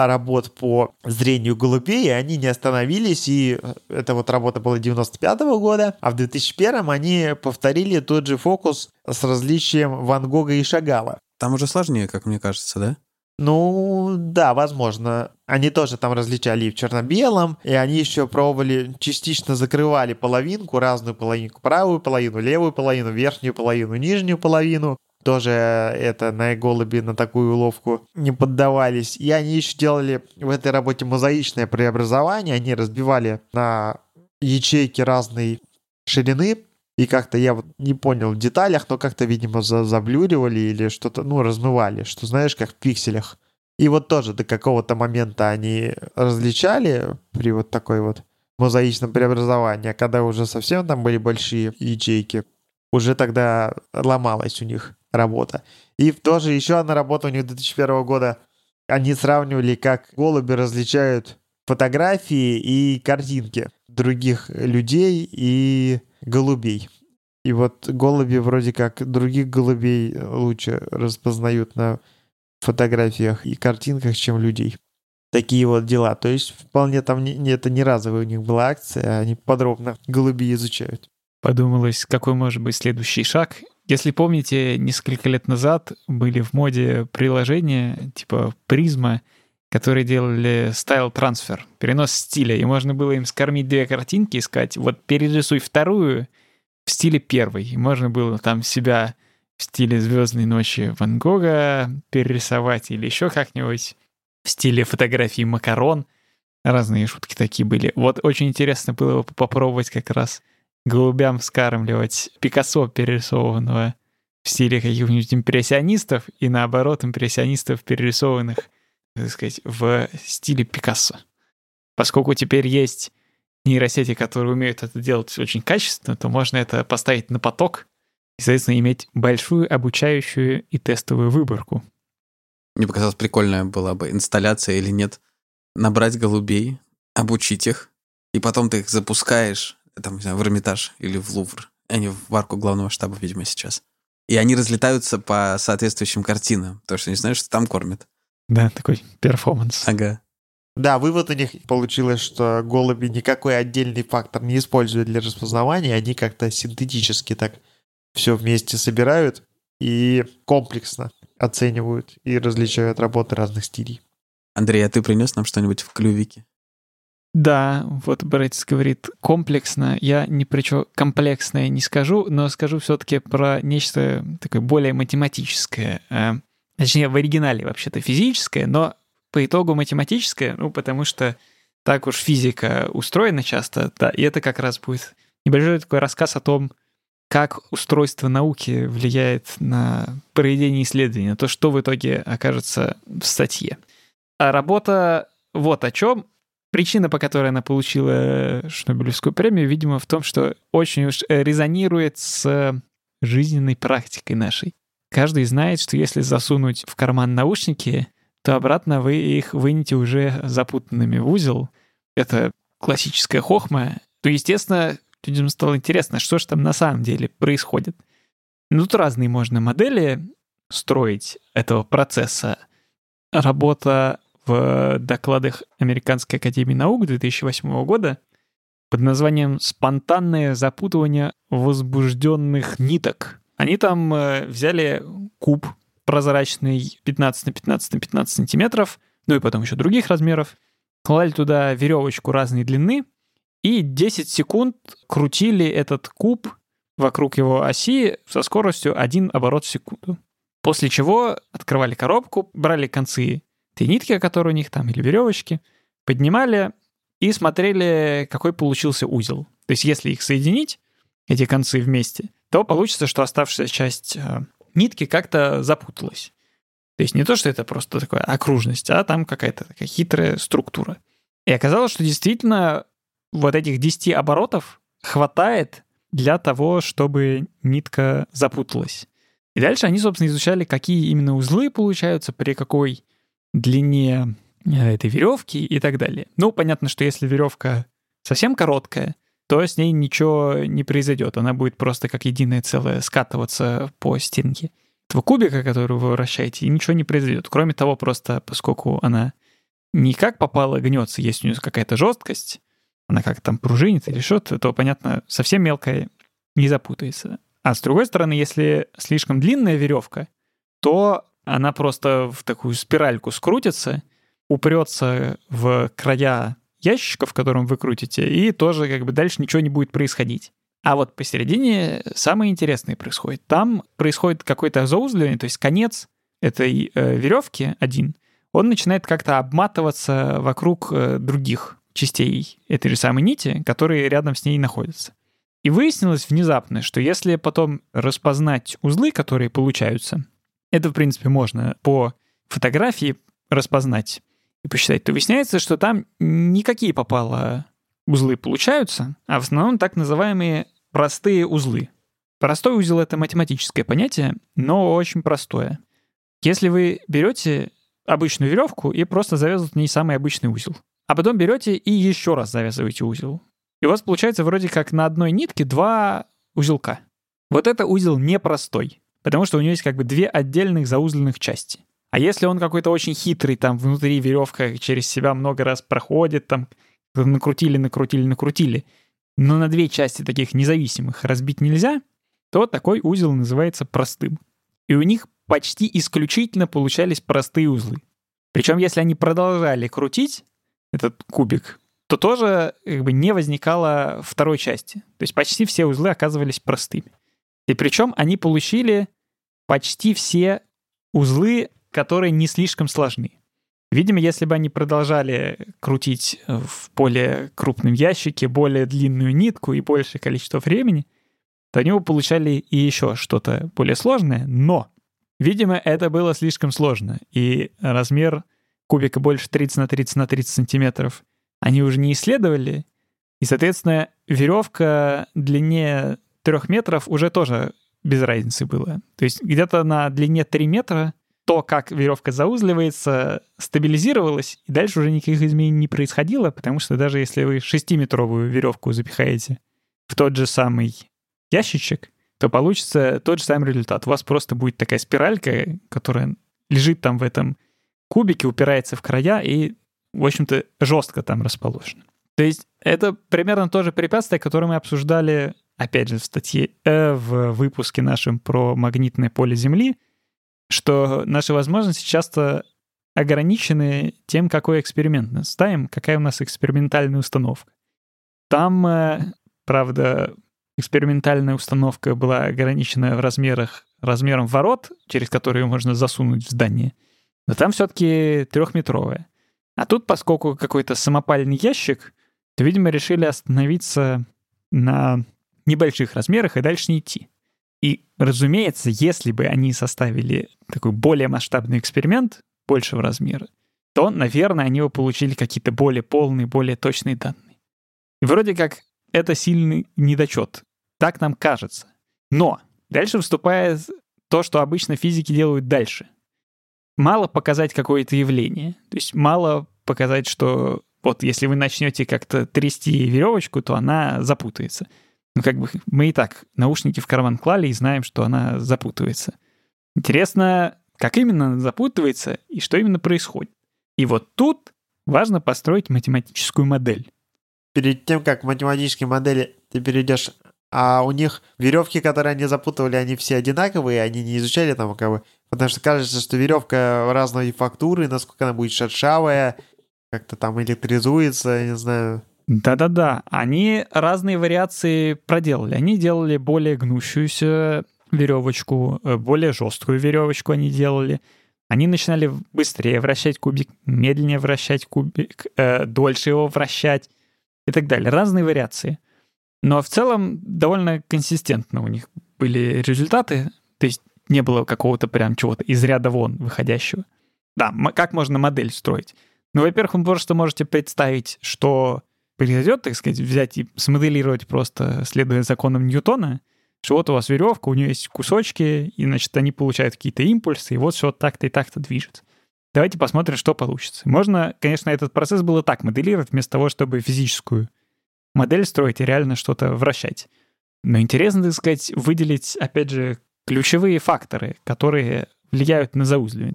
работ по зрению голубей, и они не остановились, и эта вот работа была 95 -го года, а в 2001 они повторили тот же фокус с различием Ван Гога и Шагала. Там уже сложнее, как мне кажется, да? Ну, да, возможно. Они тоже там различали и в черно-белом, и они еще пробовали, частично закрывали половинку, разную половинку, правую половину, левую половину, верхнюю половину, нижнюю половину тоже это на голуби на такую уловку не поддавались. И они еще делали в этой работе мозаичное преобразование. Они разбивали на ячейки разной ширины. И как-то я вот не понял в деталях, но как-то, видимо, заблюривали или что-то, ну, размывали, что знаешь, как в пикселях. И вот тоже до какого-то момента они различали при вот такой вот мозаичном преобразовании, а когда уже совсем там были большие ячейки, уже тогда ломалась у них работа. И тоже еще одна работа у них 2001 года. Они сравнивали, как голуби различают фотографии и картинки других людей и голубей. И вот голуби вроде как других голубей лучше распознают на фотографиях и картинках, чем людей. Такие вот дела. То есть вполне там не, это не разовая у них была акция, они подробно голуби изучают. Подумалось, какой может быть следующий шаг, если помните, несколько лет назад были в моде приложения типа Призма, которые делали стайл трансфер, перенос стиля, и можно было им скормить две картинки и сказать, вот перерисуй вторую в стиле первой. И можно было там себя в стиле «Звездной ночи» Ван Гога перерисовать или еще как-нибудь в стиле фотографии Макарон. Разные шутки такие были. Вот очень интересно было попробовать как раз голубям скармливать Пикассо перерисованного в стиле каких-нибудь импрессионистов и наоборот импрессионистов перерисованных, так сказать, в стиле Пикассо. Поскольку теперь есть нейросети, которые умеют это делать очень качественно, то можно это поставить на поток и, соответственно, иметь большую обучающую и тестовую выборку. Мне показалось, прикольная была бы инсталляция или нет. Набрать голубей, обучить их, и потом ты их запускаешь там, не знаю, в Эрмитаж или в Лувр. Они в арку главного штаба, видимо, сейчас. И они разлетаются по соответствующим картинам, потому что они знают, что там кормят. Да, такой перформанс. Ага. Да, вывод у них получилось, что голуби никакой отдельный фактор не используют для распознавания, они как-то синтетически так все вместе собирают и комплексно оценивают и различают работы разных стилей. Андрей, а ты принес нам что-нибудь в клювике? Да, вот Брэдис говорит комплексно. Я ни про что комплексное не скажу, но скажу все-таки про нечто такое более математическое. Э, точнее, в оригинале вообще-то физическое, но по итогу математическое, ну, потому что так уж физика устроена часто, да, и это как раз будет небольшой такой рассказ о том, как устройство науки влияет на проведение исследования, то, что в итоге окажется в статье. А работа вот о чем. Причина, по которой она получила Шнобелевскую премию, видимо, в том, что очень уж резонирует с жизненной практикой нашей. Каждый знает, что если засунуть в карман наушники, то обратно вы их вынете уже запутанными в узел. Это классическая хохма. То, естественно, людям стало интересно, что же там на самом деле происходит. Ну, тут разные можно модели строить этого процесса. Работа в докладах Американской академии наук 2008 года под названием «Спонтанное запутывание возбужденных ниток». Они там э, взяли куб прозрачный 15 на 15 на 15 сантиметров, ну и потом еще других размеров, клали туда веревочку разной длины и 10 секунд крутили этот куб вокруг его оси со скоростью 1 оборот в секунду. После чего открывали коробку, брали концы этой нитки, которые у них там, или веревочки, поднимали и смотрели, какой получился узел. То есть если их соединить, эти концы вместе, то получится, что оставшаяся часть э, нитки как-то запуталась. То есть не то, что это просто такая окружность, а там какая-то такая хитрая структура. И оказалось, что действительно вот этих 10 оборотов хватает для того, чтобы нитка запуталась. И дальше они, собственно, изучали, какие именно узлы получаются, при какой длине э, этой веревки и так далее. Ну, понятно, что если веревка совсем короткая, то с ней ничего не произойдет. Она будет просто как единое целое скатываться по стенке этого кубика, который вы вращаете, и ничего не произойдет. Кроме того, просто поскольку она не как попала гнется, есть у нее какая-то жесткость, она как там пружинит или что-то, то, понятно, совсем мелкая не запутается. А с другой стороны, если слишком длинная веревка, то она просто в такую спиральку скрутится, упрется в края ящика, в котором вы крутите, и тоже как бы дальше ничего не будет происходить. А вот посередине самое интересное происходит. Там происходит какое-то заузливание, то есть конец этой э, веревки один, он начинает как-то обматываться вокруг э, других частей этой же самой нити, которые рядом с ней находятся. И выяснилось внезапно, что если потом распознать узлы, которые получаются, это, в принципе, можно по фотографии распознать и посчитать, то выясняется, что там никакие попало узлы получаются, а в основном так называемые простые узлы. Простой узел — это математическое понятие, но очень простое. Если вы берете обычную веревку и просто завязываете в ней самый обычный узел, а потом берете и еще раз завязываете узел, и у вас получается вроде как на одной нитке два узелка. Вот это узел непростой, потому что у него есть как бы две отдельных заузленных части. А если он какой-то очень хитрый, там внутри веревка через себя много раз проходит, там накрутили, накрутили, накрутили, но на две части таких независимых разбить нельзя, то такой узел называется простым. И у них почти исключительно получались простые узлы. Причем если они продолжали крутить этот кубик, то тоже как бы не возникало второй части. То есть почти все узлы оказывались простыми. И причем они получили почти все узлы, которые не слишком сложны. Видимо, если бы они продолжали крутить в более крупном ящике более длинную нитку и большее количество времени, то они бы получали и еще что-то более сложное, но, видимо, это было слишком сложно, и размер кубика больше 30 на 30 на 30 сантиметров они уже не исследовали, и, соответственно, веревка длине трех метров уже тоже без разницы было. То есть где-то на длине 3 метра то, как веревка заузливается, стабилизировалось, и дальше уже никаких изменений не происходило, потому что даже если вы 6-метровую веревку запихаете в тот же самый ящичек, то получится тот же самый результат. У вас просто будет такая спиралька, которая лежит там в этом кубике, упирается в края и, в общем-то, жестко там расположена. То есть это примерно то же препятствие, которое мы обсуждали, опять же, в статье Э в выпуске нашем про магнитное поле Земли — что наши возможности часто ограничены тем, какой эксперимент мы ставим, какая у нас экспериментальная установка. Там, э, правда, экспериментальная установка была ограничена в размерах, размером ворот, через которые можно засунуть в здание, но там все-таки трехметровая. А тут, поскольку какой-то самопальный ящик, то, видимо, решили остановиться на небольших размерах и дальше не идти. Разумеется, если бы они составили такой более масштабный эксперимент большего размера, то, наверное, они бы получили какие-то более полные, более точные данные. И вроде как это сильный недочет. Так нам кажется. Но дальше вступает то, что обычно физики делают дальше. Мало показать какое-то явление. То есть мало показать, что вот если вы начнете как-то трясти веревочку, то она запутается. Ну, как бы мы и так наушники в карман клали и знаем, что она запутывается. Интересно, как именно она запутывается и что именно происходит. И вот тут важно построить математическую модель. Перед тем, как к математической модели ты перейдешь, А у них веревки, которые они запутывали, они все одинаковые, они не изучали там как бы... Потому что кажется, что веревка разной фактуры, насколько она будет шершавая, как-то там электризуется, не знаю. Да-да-да, они разные вариации проделали. Они делали более гнущуюся веревочку, э, более жесткую веревочку они делали. Они начинали быстрее вращать кубик, медленнее вращать кубик, э, дольше его вращать и так далее. Разные вариации. Но в целом довольно консистентно у них были результаты. То есть не было какого-то прям чего-то из ряда вон выходящего. Да, как можно модель строить? Ну, во-первых, вы просто можете представить, что произойдет, так сказать, взять и смоделировать просто, следуя законам Ньютона, что вот у вас веревка, у нее есть кусочки, и, значит, они получают какие-то импульсы, и вот все так-то и так-то движется. Давайте посмотрим, что получится. Можно, конечно, этот процесс было так моделировать, вместо того, чтобы физическую модель строить и реально что-то вращать. Но интересно, так сказать, выделить, опять же, ключевые факторы, которые влияют на заузливание.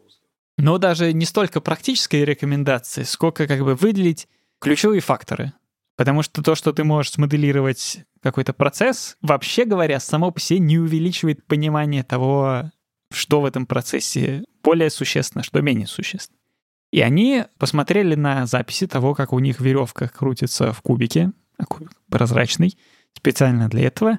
Но даже не столько практические рекомендации, сколько как бы выделить ключевые факторы, Потому что то, что ты можешь смоделировать какой-то процесс, вообще говоря, само по себе не увеличивает понимание того, что в этом процессе более существенно, что менее существенно. И они посмотрели на записи того, как у них веревка крутится в кубике, а кубик прозрачный, специально для этого,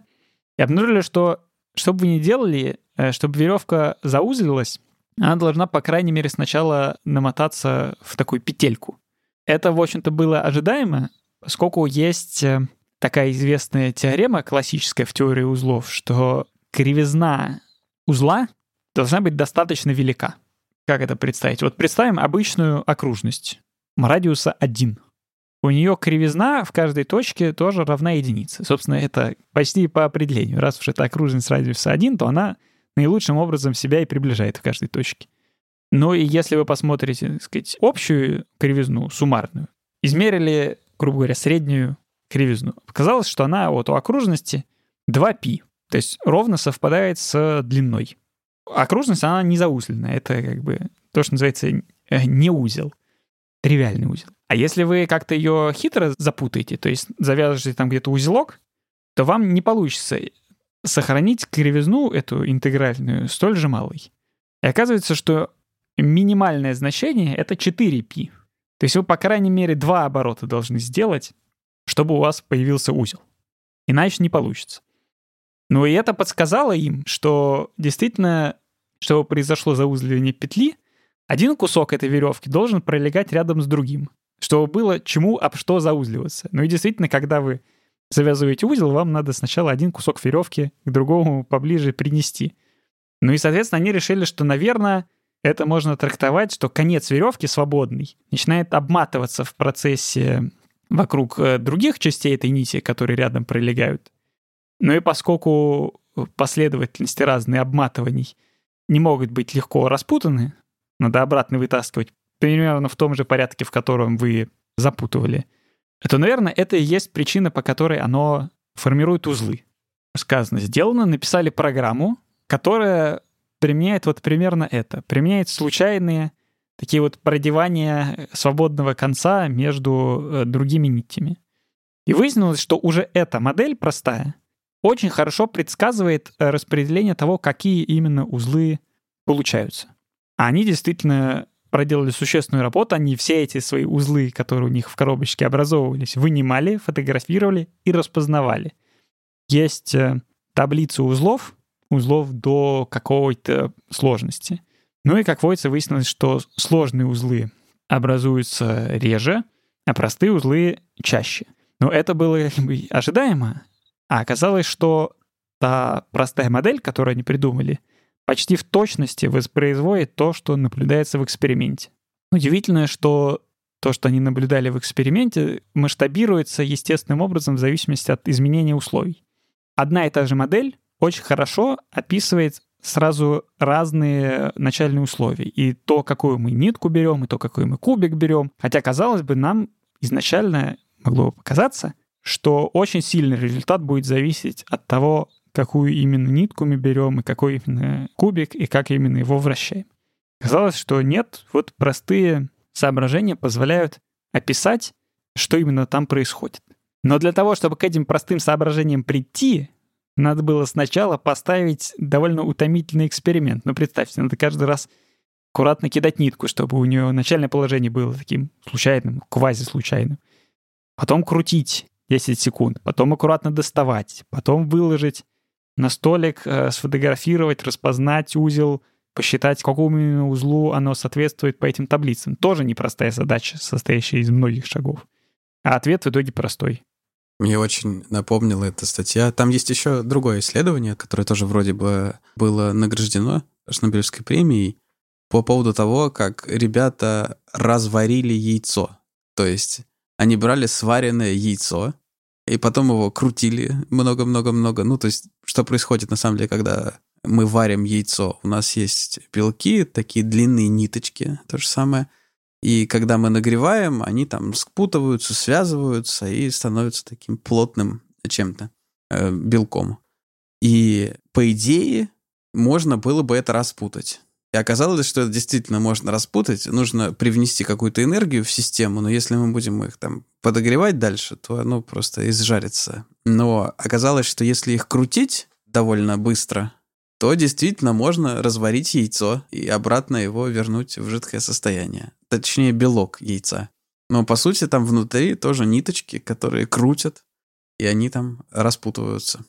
и обнаружили, что что бы вы ни делали, э, чтобы веревка заузлилась, она должна, по крайней мере, сначала намотаться в такую петельку. Это, в общем-то, было ожидаемо, поскольку есть э, такая известная теорема классическая в теории узлов, что кривизна узла должна быть достаточно велика. Как это представить? Вот представим обычную окружность радиуса 1. У нее кривизна в каждой точке тоже равна единице. Собственно, это почти по определению. Раз уж это окружность радиуса 1, то она наилучшим образом себя и приближает в каждой точке. Ну и если вы посмотрите, так сказать, общую кривизну, суммарную, измерили грубо говоря, среднюю кривизну. Показалось, что она вот у окружности 2π, то есть ровно совпадает с длиной. Окружность, она не заузленная, это как бы то, что называется э, не узел, тривиальный узел. А если вы как-то ее хитро запутаете, то есть завяжете там где-то узелок, то вам не получится сохранить кривизну эту интегральную столь же малой. И оказывается, что минимальное значение — это 4π. То есть вы, по крайней мере, два оборота должны сделать, чтобы у вас появился узел. Иначе не получится. Ну и это подсказало им, что действительно, чтобы произошло заузливание петли, один кусок этой веревки должен пролегать рядом с другим, чтобы было чему об что заузливаться. Ну и действительно, когда вы завязываете узел, вам надо сначала один кусок веревки к другому поближе принести. Ну и, соответственно, они решили, что, наверное, это можно трактовать, что конец веревки свободный начинает обматываться в процессе вокруг э, других частей этой нити, которые рядом пролегают. Ну и поскольку последовательности разные обматываний не могут быть легко распутаны, надо обратно вытаскивать примерно в том же порядке, в котором вы запутывали, то, наверное, это и есть причина, по которой оно формирует узлы. Сказано, сделано, написали программу, которая применяет вот примерно это. Применяет случайные такие вот продевания свободного конца между э, другими нитями. И выяснилось, что уже эта модель простая очень хорошо предсказывает э, распределение того, какие именно узлы получаются. А они действительно проделали существенную работу, они все эти свои узлы, которые у них в коробочке образовывались, вынимали, фотографировали и распознавали. Есть э, таблица узлов, узлов до какой-то сложности. Ну и, как водится, выяснилось, что сложные узлы образуются реже, а простые узлы чаще. Но это было как бы ожидаемо, а оказалось, что та простая модель, которую они придумали, почти в точности воспроизводит то, что наблюдается в эксперименте. Удивительно, что то, что они наблюдали в эксперименте, масштабируется естественным образом в зависимости от изменения условий. Одна и та же модель очень хорошо описывает сразу разные начальные условия. И то, какую мы нитку берем, и то, какой мы кубик берем. Хотя, казалось бы, нам изначально могло бы показаться, что очень сильный результат будет зависеть от того, какую именно нитку мы берем, и какой именно кубик, и как именно его вращаем. Казалось, что нет, вот простые соображения позволяют описать, что именно там происходит. Но для того, чтобы к этим простым соображениям прийти, надо было сначала поставить довольно утомительный эксперимент. Ну, представьте, надо каждый раз аккуратно кидать нитку, чтобы у нее начальное положение было таким случайным, квази-случайным. Потом крутить 10 секунд, потом аккуратно доставать, потом выложить на столик, э, сфотографировать, распознать узел, посчитать, какому узлу оно соответствует по этим таблицам. Тоже непростая задача, состоящая из многих шагов. А ответ в итоге простой. Мне очень напомнила эта статья. Там есть еще другое исследование, которое тоже вроде бы было награждено Шнобелевской премией по поводу того, как ребята разварили яйцо. То есть они брали сваренное яйцо, и потом его крутили много-много-много. Ну, то есть, что происходит на самом деле, когда мы варим яйцо? У нас есть белки, такие длинные ниточки, то же самое. И когда мы нагреваем, они там спутываются, связываются и становятся таким плотным чем-то, э, белком. И по идее можно было бы это распутать. И оказалось, что это действительно можно распутать. Нужно привнести какую-то энергию в систему, но если мы будем их там подогревать дальше, то оно просто изжарится. Но оказалось, что если их крутить довольно быстро, то действительно можно разварить яйцо и обратно его вернуть в жидкое состояние. Точнее, белок яйца. Но по сути там внутри тоже ниточки, которые крутят, и они там распутываются.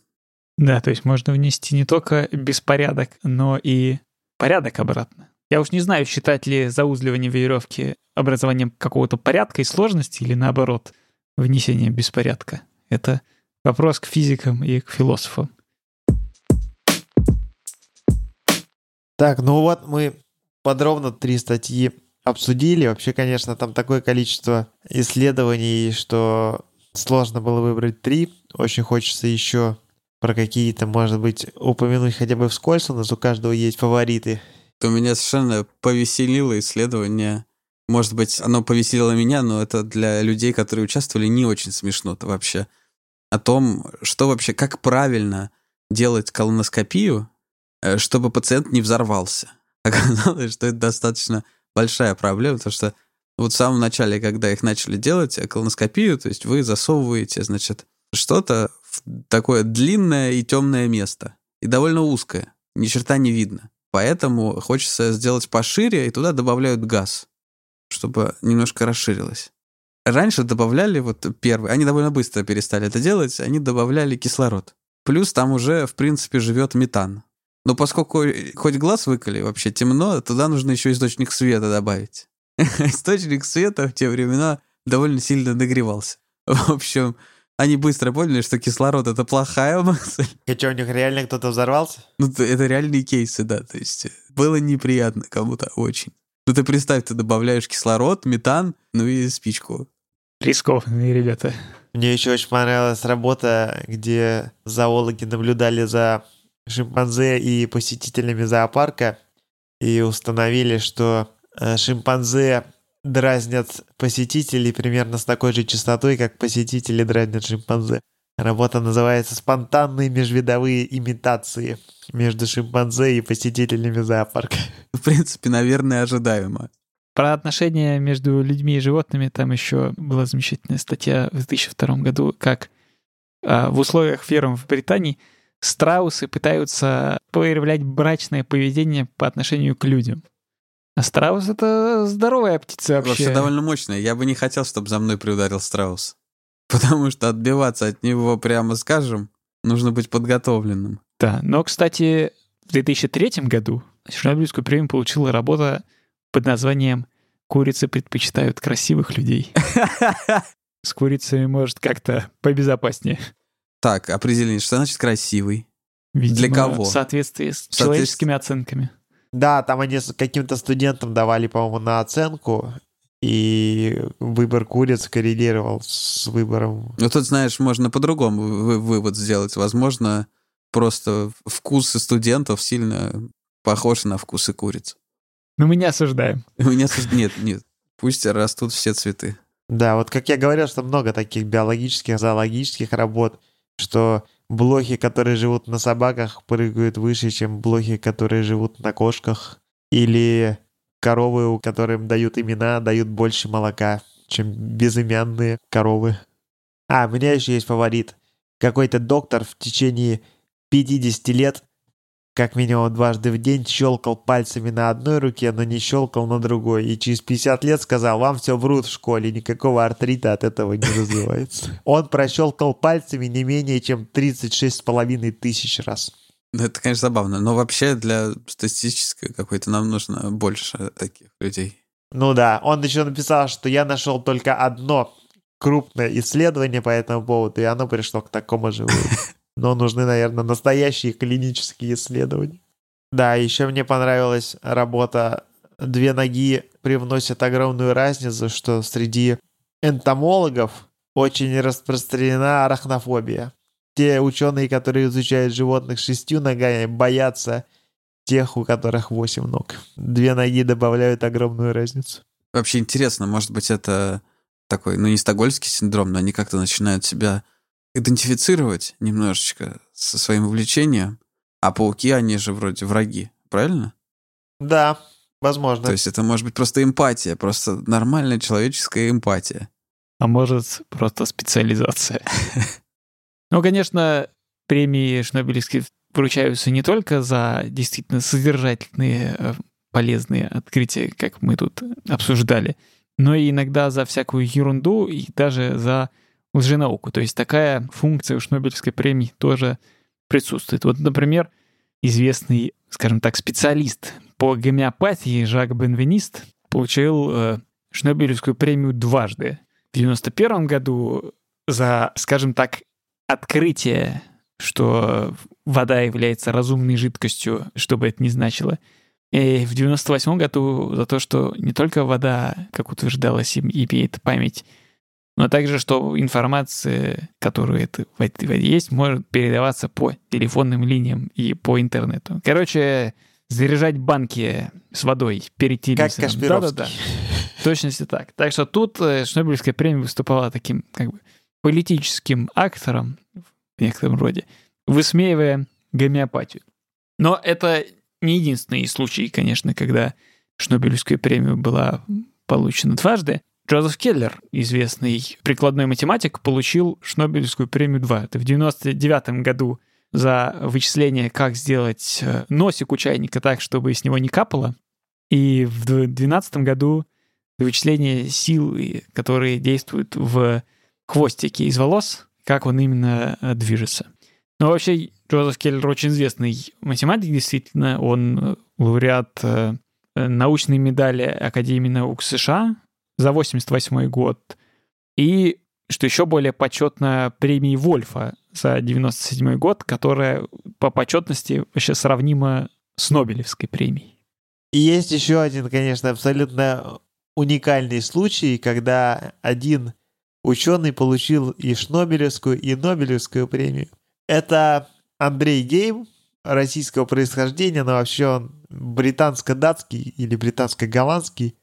Да, то есть можно внести не только беспорядок, но и порядок обратно. Я уж не знаю, считать ли заузливание веревки образованием какого-то порядка и сложности или наоборот внесение беспорядка. Это вопрос к физикам и к философам. Так, ну вот мы подробно три статьи обсудили. Вообще, конечно, там такое количество исследований, что сложно было выбрать три. Очень хочется еще про какие-то, может быть, упомянуть хотя бы вскользь. У нас у каждого есть фавориты. То меня совершенно повеселило исследование. Может быть, оно повеселило меня, но это для людей, которые участвовали, не очень смешно-то вообще. О том, что вообще, как правильно делать колоноскопию, чтобы пациент не взорвался. Оказалось, что это достаточно большая проблема, потому что вот в самом начале, когда их начали делать, э, колоноскопию, то есть вы засовываете, значит, что-то такое длинное и темное место. И довольно узкое. Ни черта не видно. Поэтому хочется сделать пошире, и туда добавляют газ, чтобы немножко расширилось. Раньше добавляли вот первый, они довольно быстро перестали это делать, они добавляли кислород. Плюс там уже, в принципе, живет метан. Но поскольку хоть глаз выколи, вообще темно, туда нужно еще источник света добавить. Источник света в те времена довольно сильно нагревался. В общем, они быстро поняли, что кислород — это плохая мысль. И что, у них реально кто-то взорвался? Ну, это реальные кейсы, да. То есть э, было неприятно кому-то очень. Ну, ты представь, ты добавляешь кислород, метан, ну и спичку. Рискованные ребята. Мне еще очень понравилась работа, где зоологи наблюдали за шимпанзе и посетителями зоопарка и установили, что э, шимпанзе дразнят посетителей примерно с такой же частотой, как посетители дразнят шимпанзе. Работа называется «Спонтанные межвидовые имитации между шимпанзе и посетителями зоопарка». В принципе, наверное, ожидаемо. Про отношения между людьми и животными там еще была замечательная статья в 2002 году, как а, в условиях ферм в Британии страусы пытаются проявлять брачное поведение по отношению к людям. А страус — это здоровая птица вообще. Вообще довольно мощная. Я бы не хотел, чтобы за мной приударил страус. Потому что отбиваться от него, прямо скажем, нужно быть подготовленным. Да, но, кстати, в 2003 году Чернобыльскую премию получила работа под названием «Курицы предпочитают красивых людей». С курицами, может, как-то побезопаснее. Так, определение, что значит красивый? Видимо, Для кого? В соответствии с соответствии- человеческими оценками. Да, там они с каким-то студентам давали, по-моему, на оценку, и выбор куриц коррелировал с выбором. Ну, тут, знаешь, можно по-другому вы- вывод сделать. Возможно, просто вкусы студентов сильно похожи на вкусы куриц. Но мы не осуждаем. У меня сож- нет, нет. Пусть растут все цветы. Да, вот как я говорил, что много таких биологических, зоологических работ, что блохи, которые живут на собаках, прыгают выше, чем блохи, которые живут на кошках. Или коровы, у которым дают имена, дают больше молока, чем безымянные коровы. А, у меня еще есть фаворит. Какой-то доктор в течение 50 лет как минимум дважды в день щелкал пальцами на одной руке, но не щелкал на другой. И через 50 лет сказал, вам все врут в школе, никакого артрита от этого не развивается. Он прощелкал пальцами не менее чем 36 с половиной тысяч раз. Ну, это, конечно, забавно. Но вообще для статистической какой-то нам нужно больше таких людей. Ну да, он еще написал, что я нашел только одно крупное исследование по этому поводу, и оно пришло к такому же выводу. Но нужны, наверное, настоящие клинические исследования. Да, еще мне понравилась работа «Две ноги привносят огромную разницу», что среди энтомологов очень распространена арахнофобия. Те ученые, которые изучают животных шестью ногами, боятся тех, у которых восемь ног. Две ноги добавляют огромную разницу. Вообще интересно, может быть, это такой, ну, не стокгольмский синдром, но они как-то начинают себя идентифицировать немножечко со своим увлечением, а пауки, они же вроде враги, правильно? Да, возможно. То есть это может быть просто эмпатия, просто нормальная человеческая эмпатия. А может, просто специализация. Ну, конечно, премии Шнобелевские вручаются не только за действительно содержательные, э, полезные открытия, как мы тут обсуждали, но и иногда за всякую ерунду и даже за лженауку. То есть такая функция у Шнобелевской премии тоже присутствует. Вот, например, известный, скажем так, специалист по гомеопатии Жак Бенвенист получил э, Шнобелевскую премию дважды. В 91 году за, скажем так, открытие, что вода является разумной жидкостью, что бы это ни значило. И в 98 году за то, что не только вода, как утверждалось им, имеет память, но также, что информация, которая это, есть, может передаваться по телефонным линиям и по интернету. Короче, заряжать банки с водой перед телевизором. Как. Да-да-да. В точности так. Так что тут э, Шнобелевская премия выступала таким как бы политическим актором в некотором роде, высмеивая гомеопатию. Но это не единственный случай, конечно, когда Шнобелевская премия была получена дважды. Джозеф Келлер, известный прикладной математик, получил Шнобелевскую премию 2. Это в 99 году за вычисление, как сделать э, носик у чайника так, чтобы с него не капало. И в 2012 году вычисление сил, которые действуют в хвостике из волос, как он именно э, движется. Но вообще Джозеф Келлер очень известный математик, действительно. Он э, лауреат научной медали Академии наук США за 88 год. И, что еще более почетно, премии Вольфа за 97 год, которая по почетности вообще сравнима с Нобелевской премией. И есть еще один, конечно, абсолютно уникальный случай, когда один ученый получил и Шнобелевскую, и Нобелевскую премию. Это Андрей Гейм, российского происхождения, но вообще он британско-датский или британско-голландский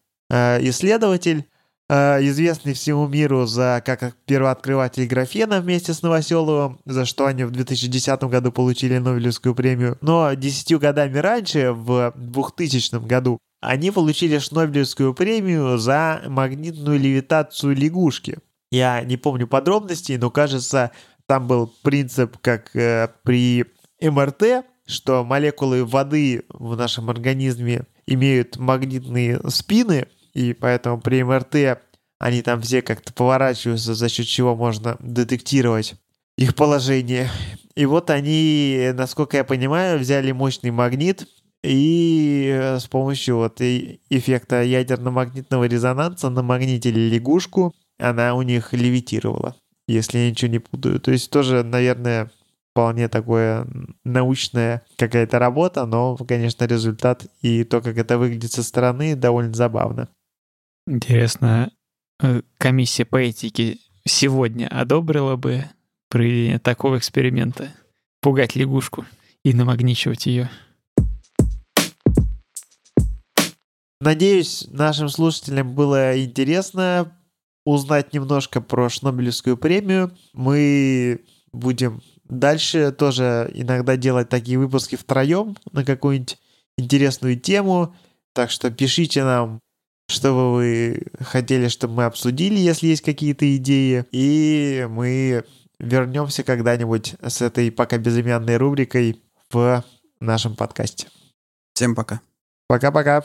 исследователь, э, известный всему миру за как первооткрыватель графена вместе с Новоселовым, за что они в 2010 году получили Нобелевскую премию. Но десятью годами раньше, в 2000 году, они получили Нобелевскую премию за магнитную левитацию лягушки. Я не помню подробностей, но кажется, там был принцип, как э, при МРТ, что молекулы воды в нашем организме имеют магнитные спины, и поэтому при МРТ они там все как-то поворачиваются, за счет чего можно детектировать их положение. И вот они, насколько я понимаю, взяли мощный магнит и э, с помощью вот эффекта ядерно-магнитного резонанса намагнитили лягушку, она у них левитировала, если я ничего не путаю. То есть тоже, наверное, вполне такое научная какая-то работа, но, конечно, результат и то, как это выглядит со стороны, довольно забавно. Интересно, э, комиссия по этике сегодня одобрила бы проведение такого эксперимента? Пугать лягушку и намагничивать ее? Надеюсь, нашим слушателям было интересно узнать немножко про Шнобелевскую премию. Мы будем дальше тоже иногда делать такие выпуски втроем на какую-нибудь интересную тему. Так что пишите нам что бы вы хотели, чтобы мы обсудили, если есть какие-то идеи. И мы вернемся когда-нибудь с этой пока безымянной рубрикой в нашем подкасте. Всем пока. Пока-пока.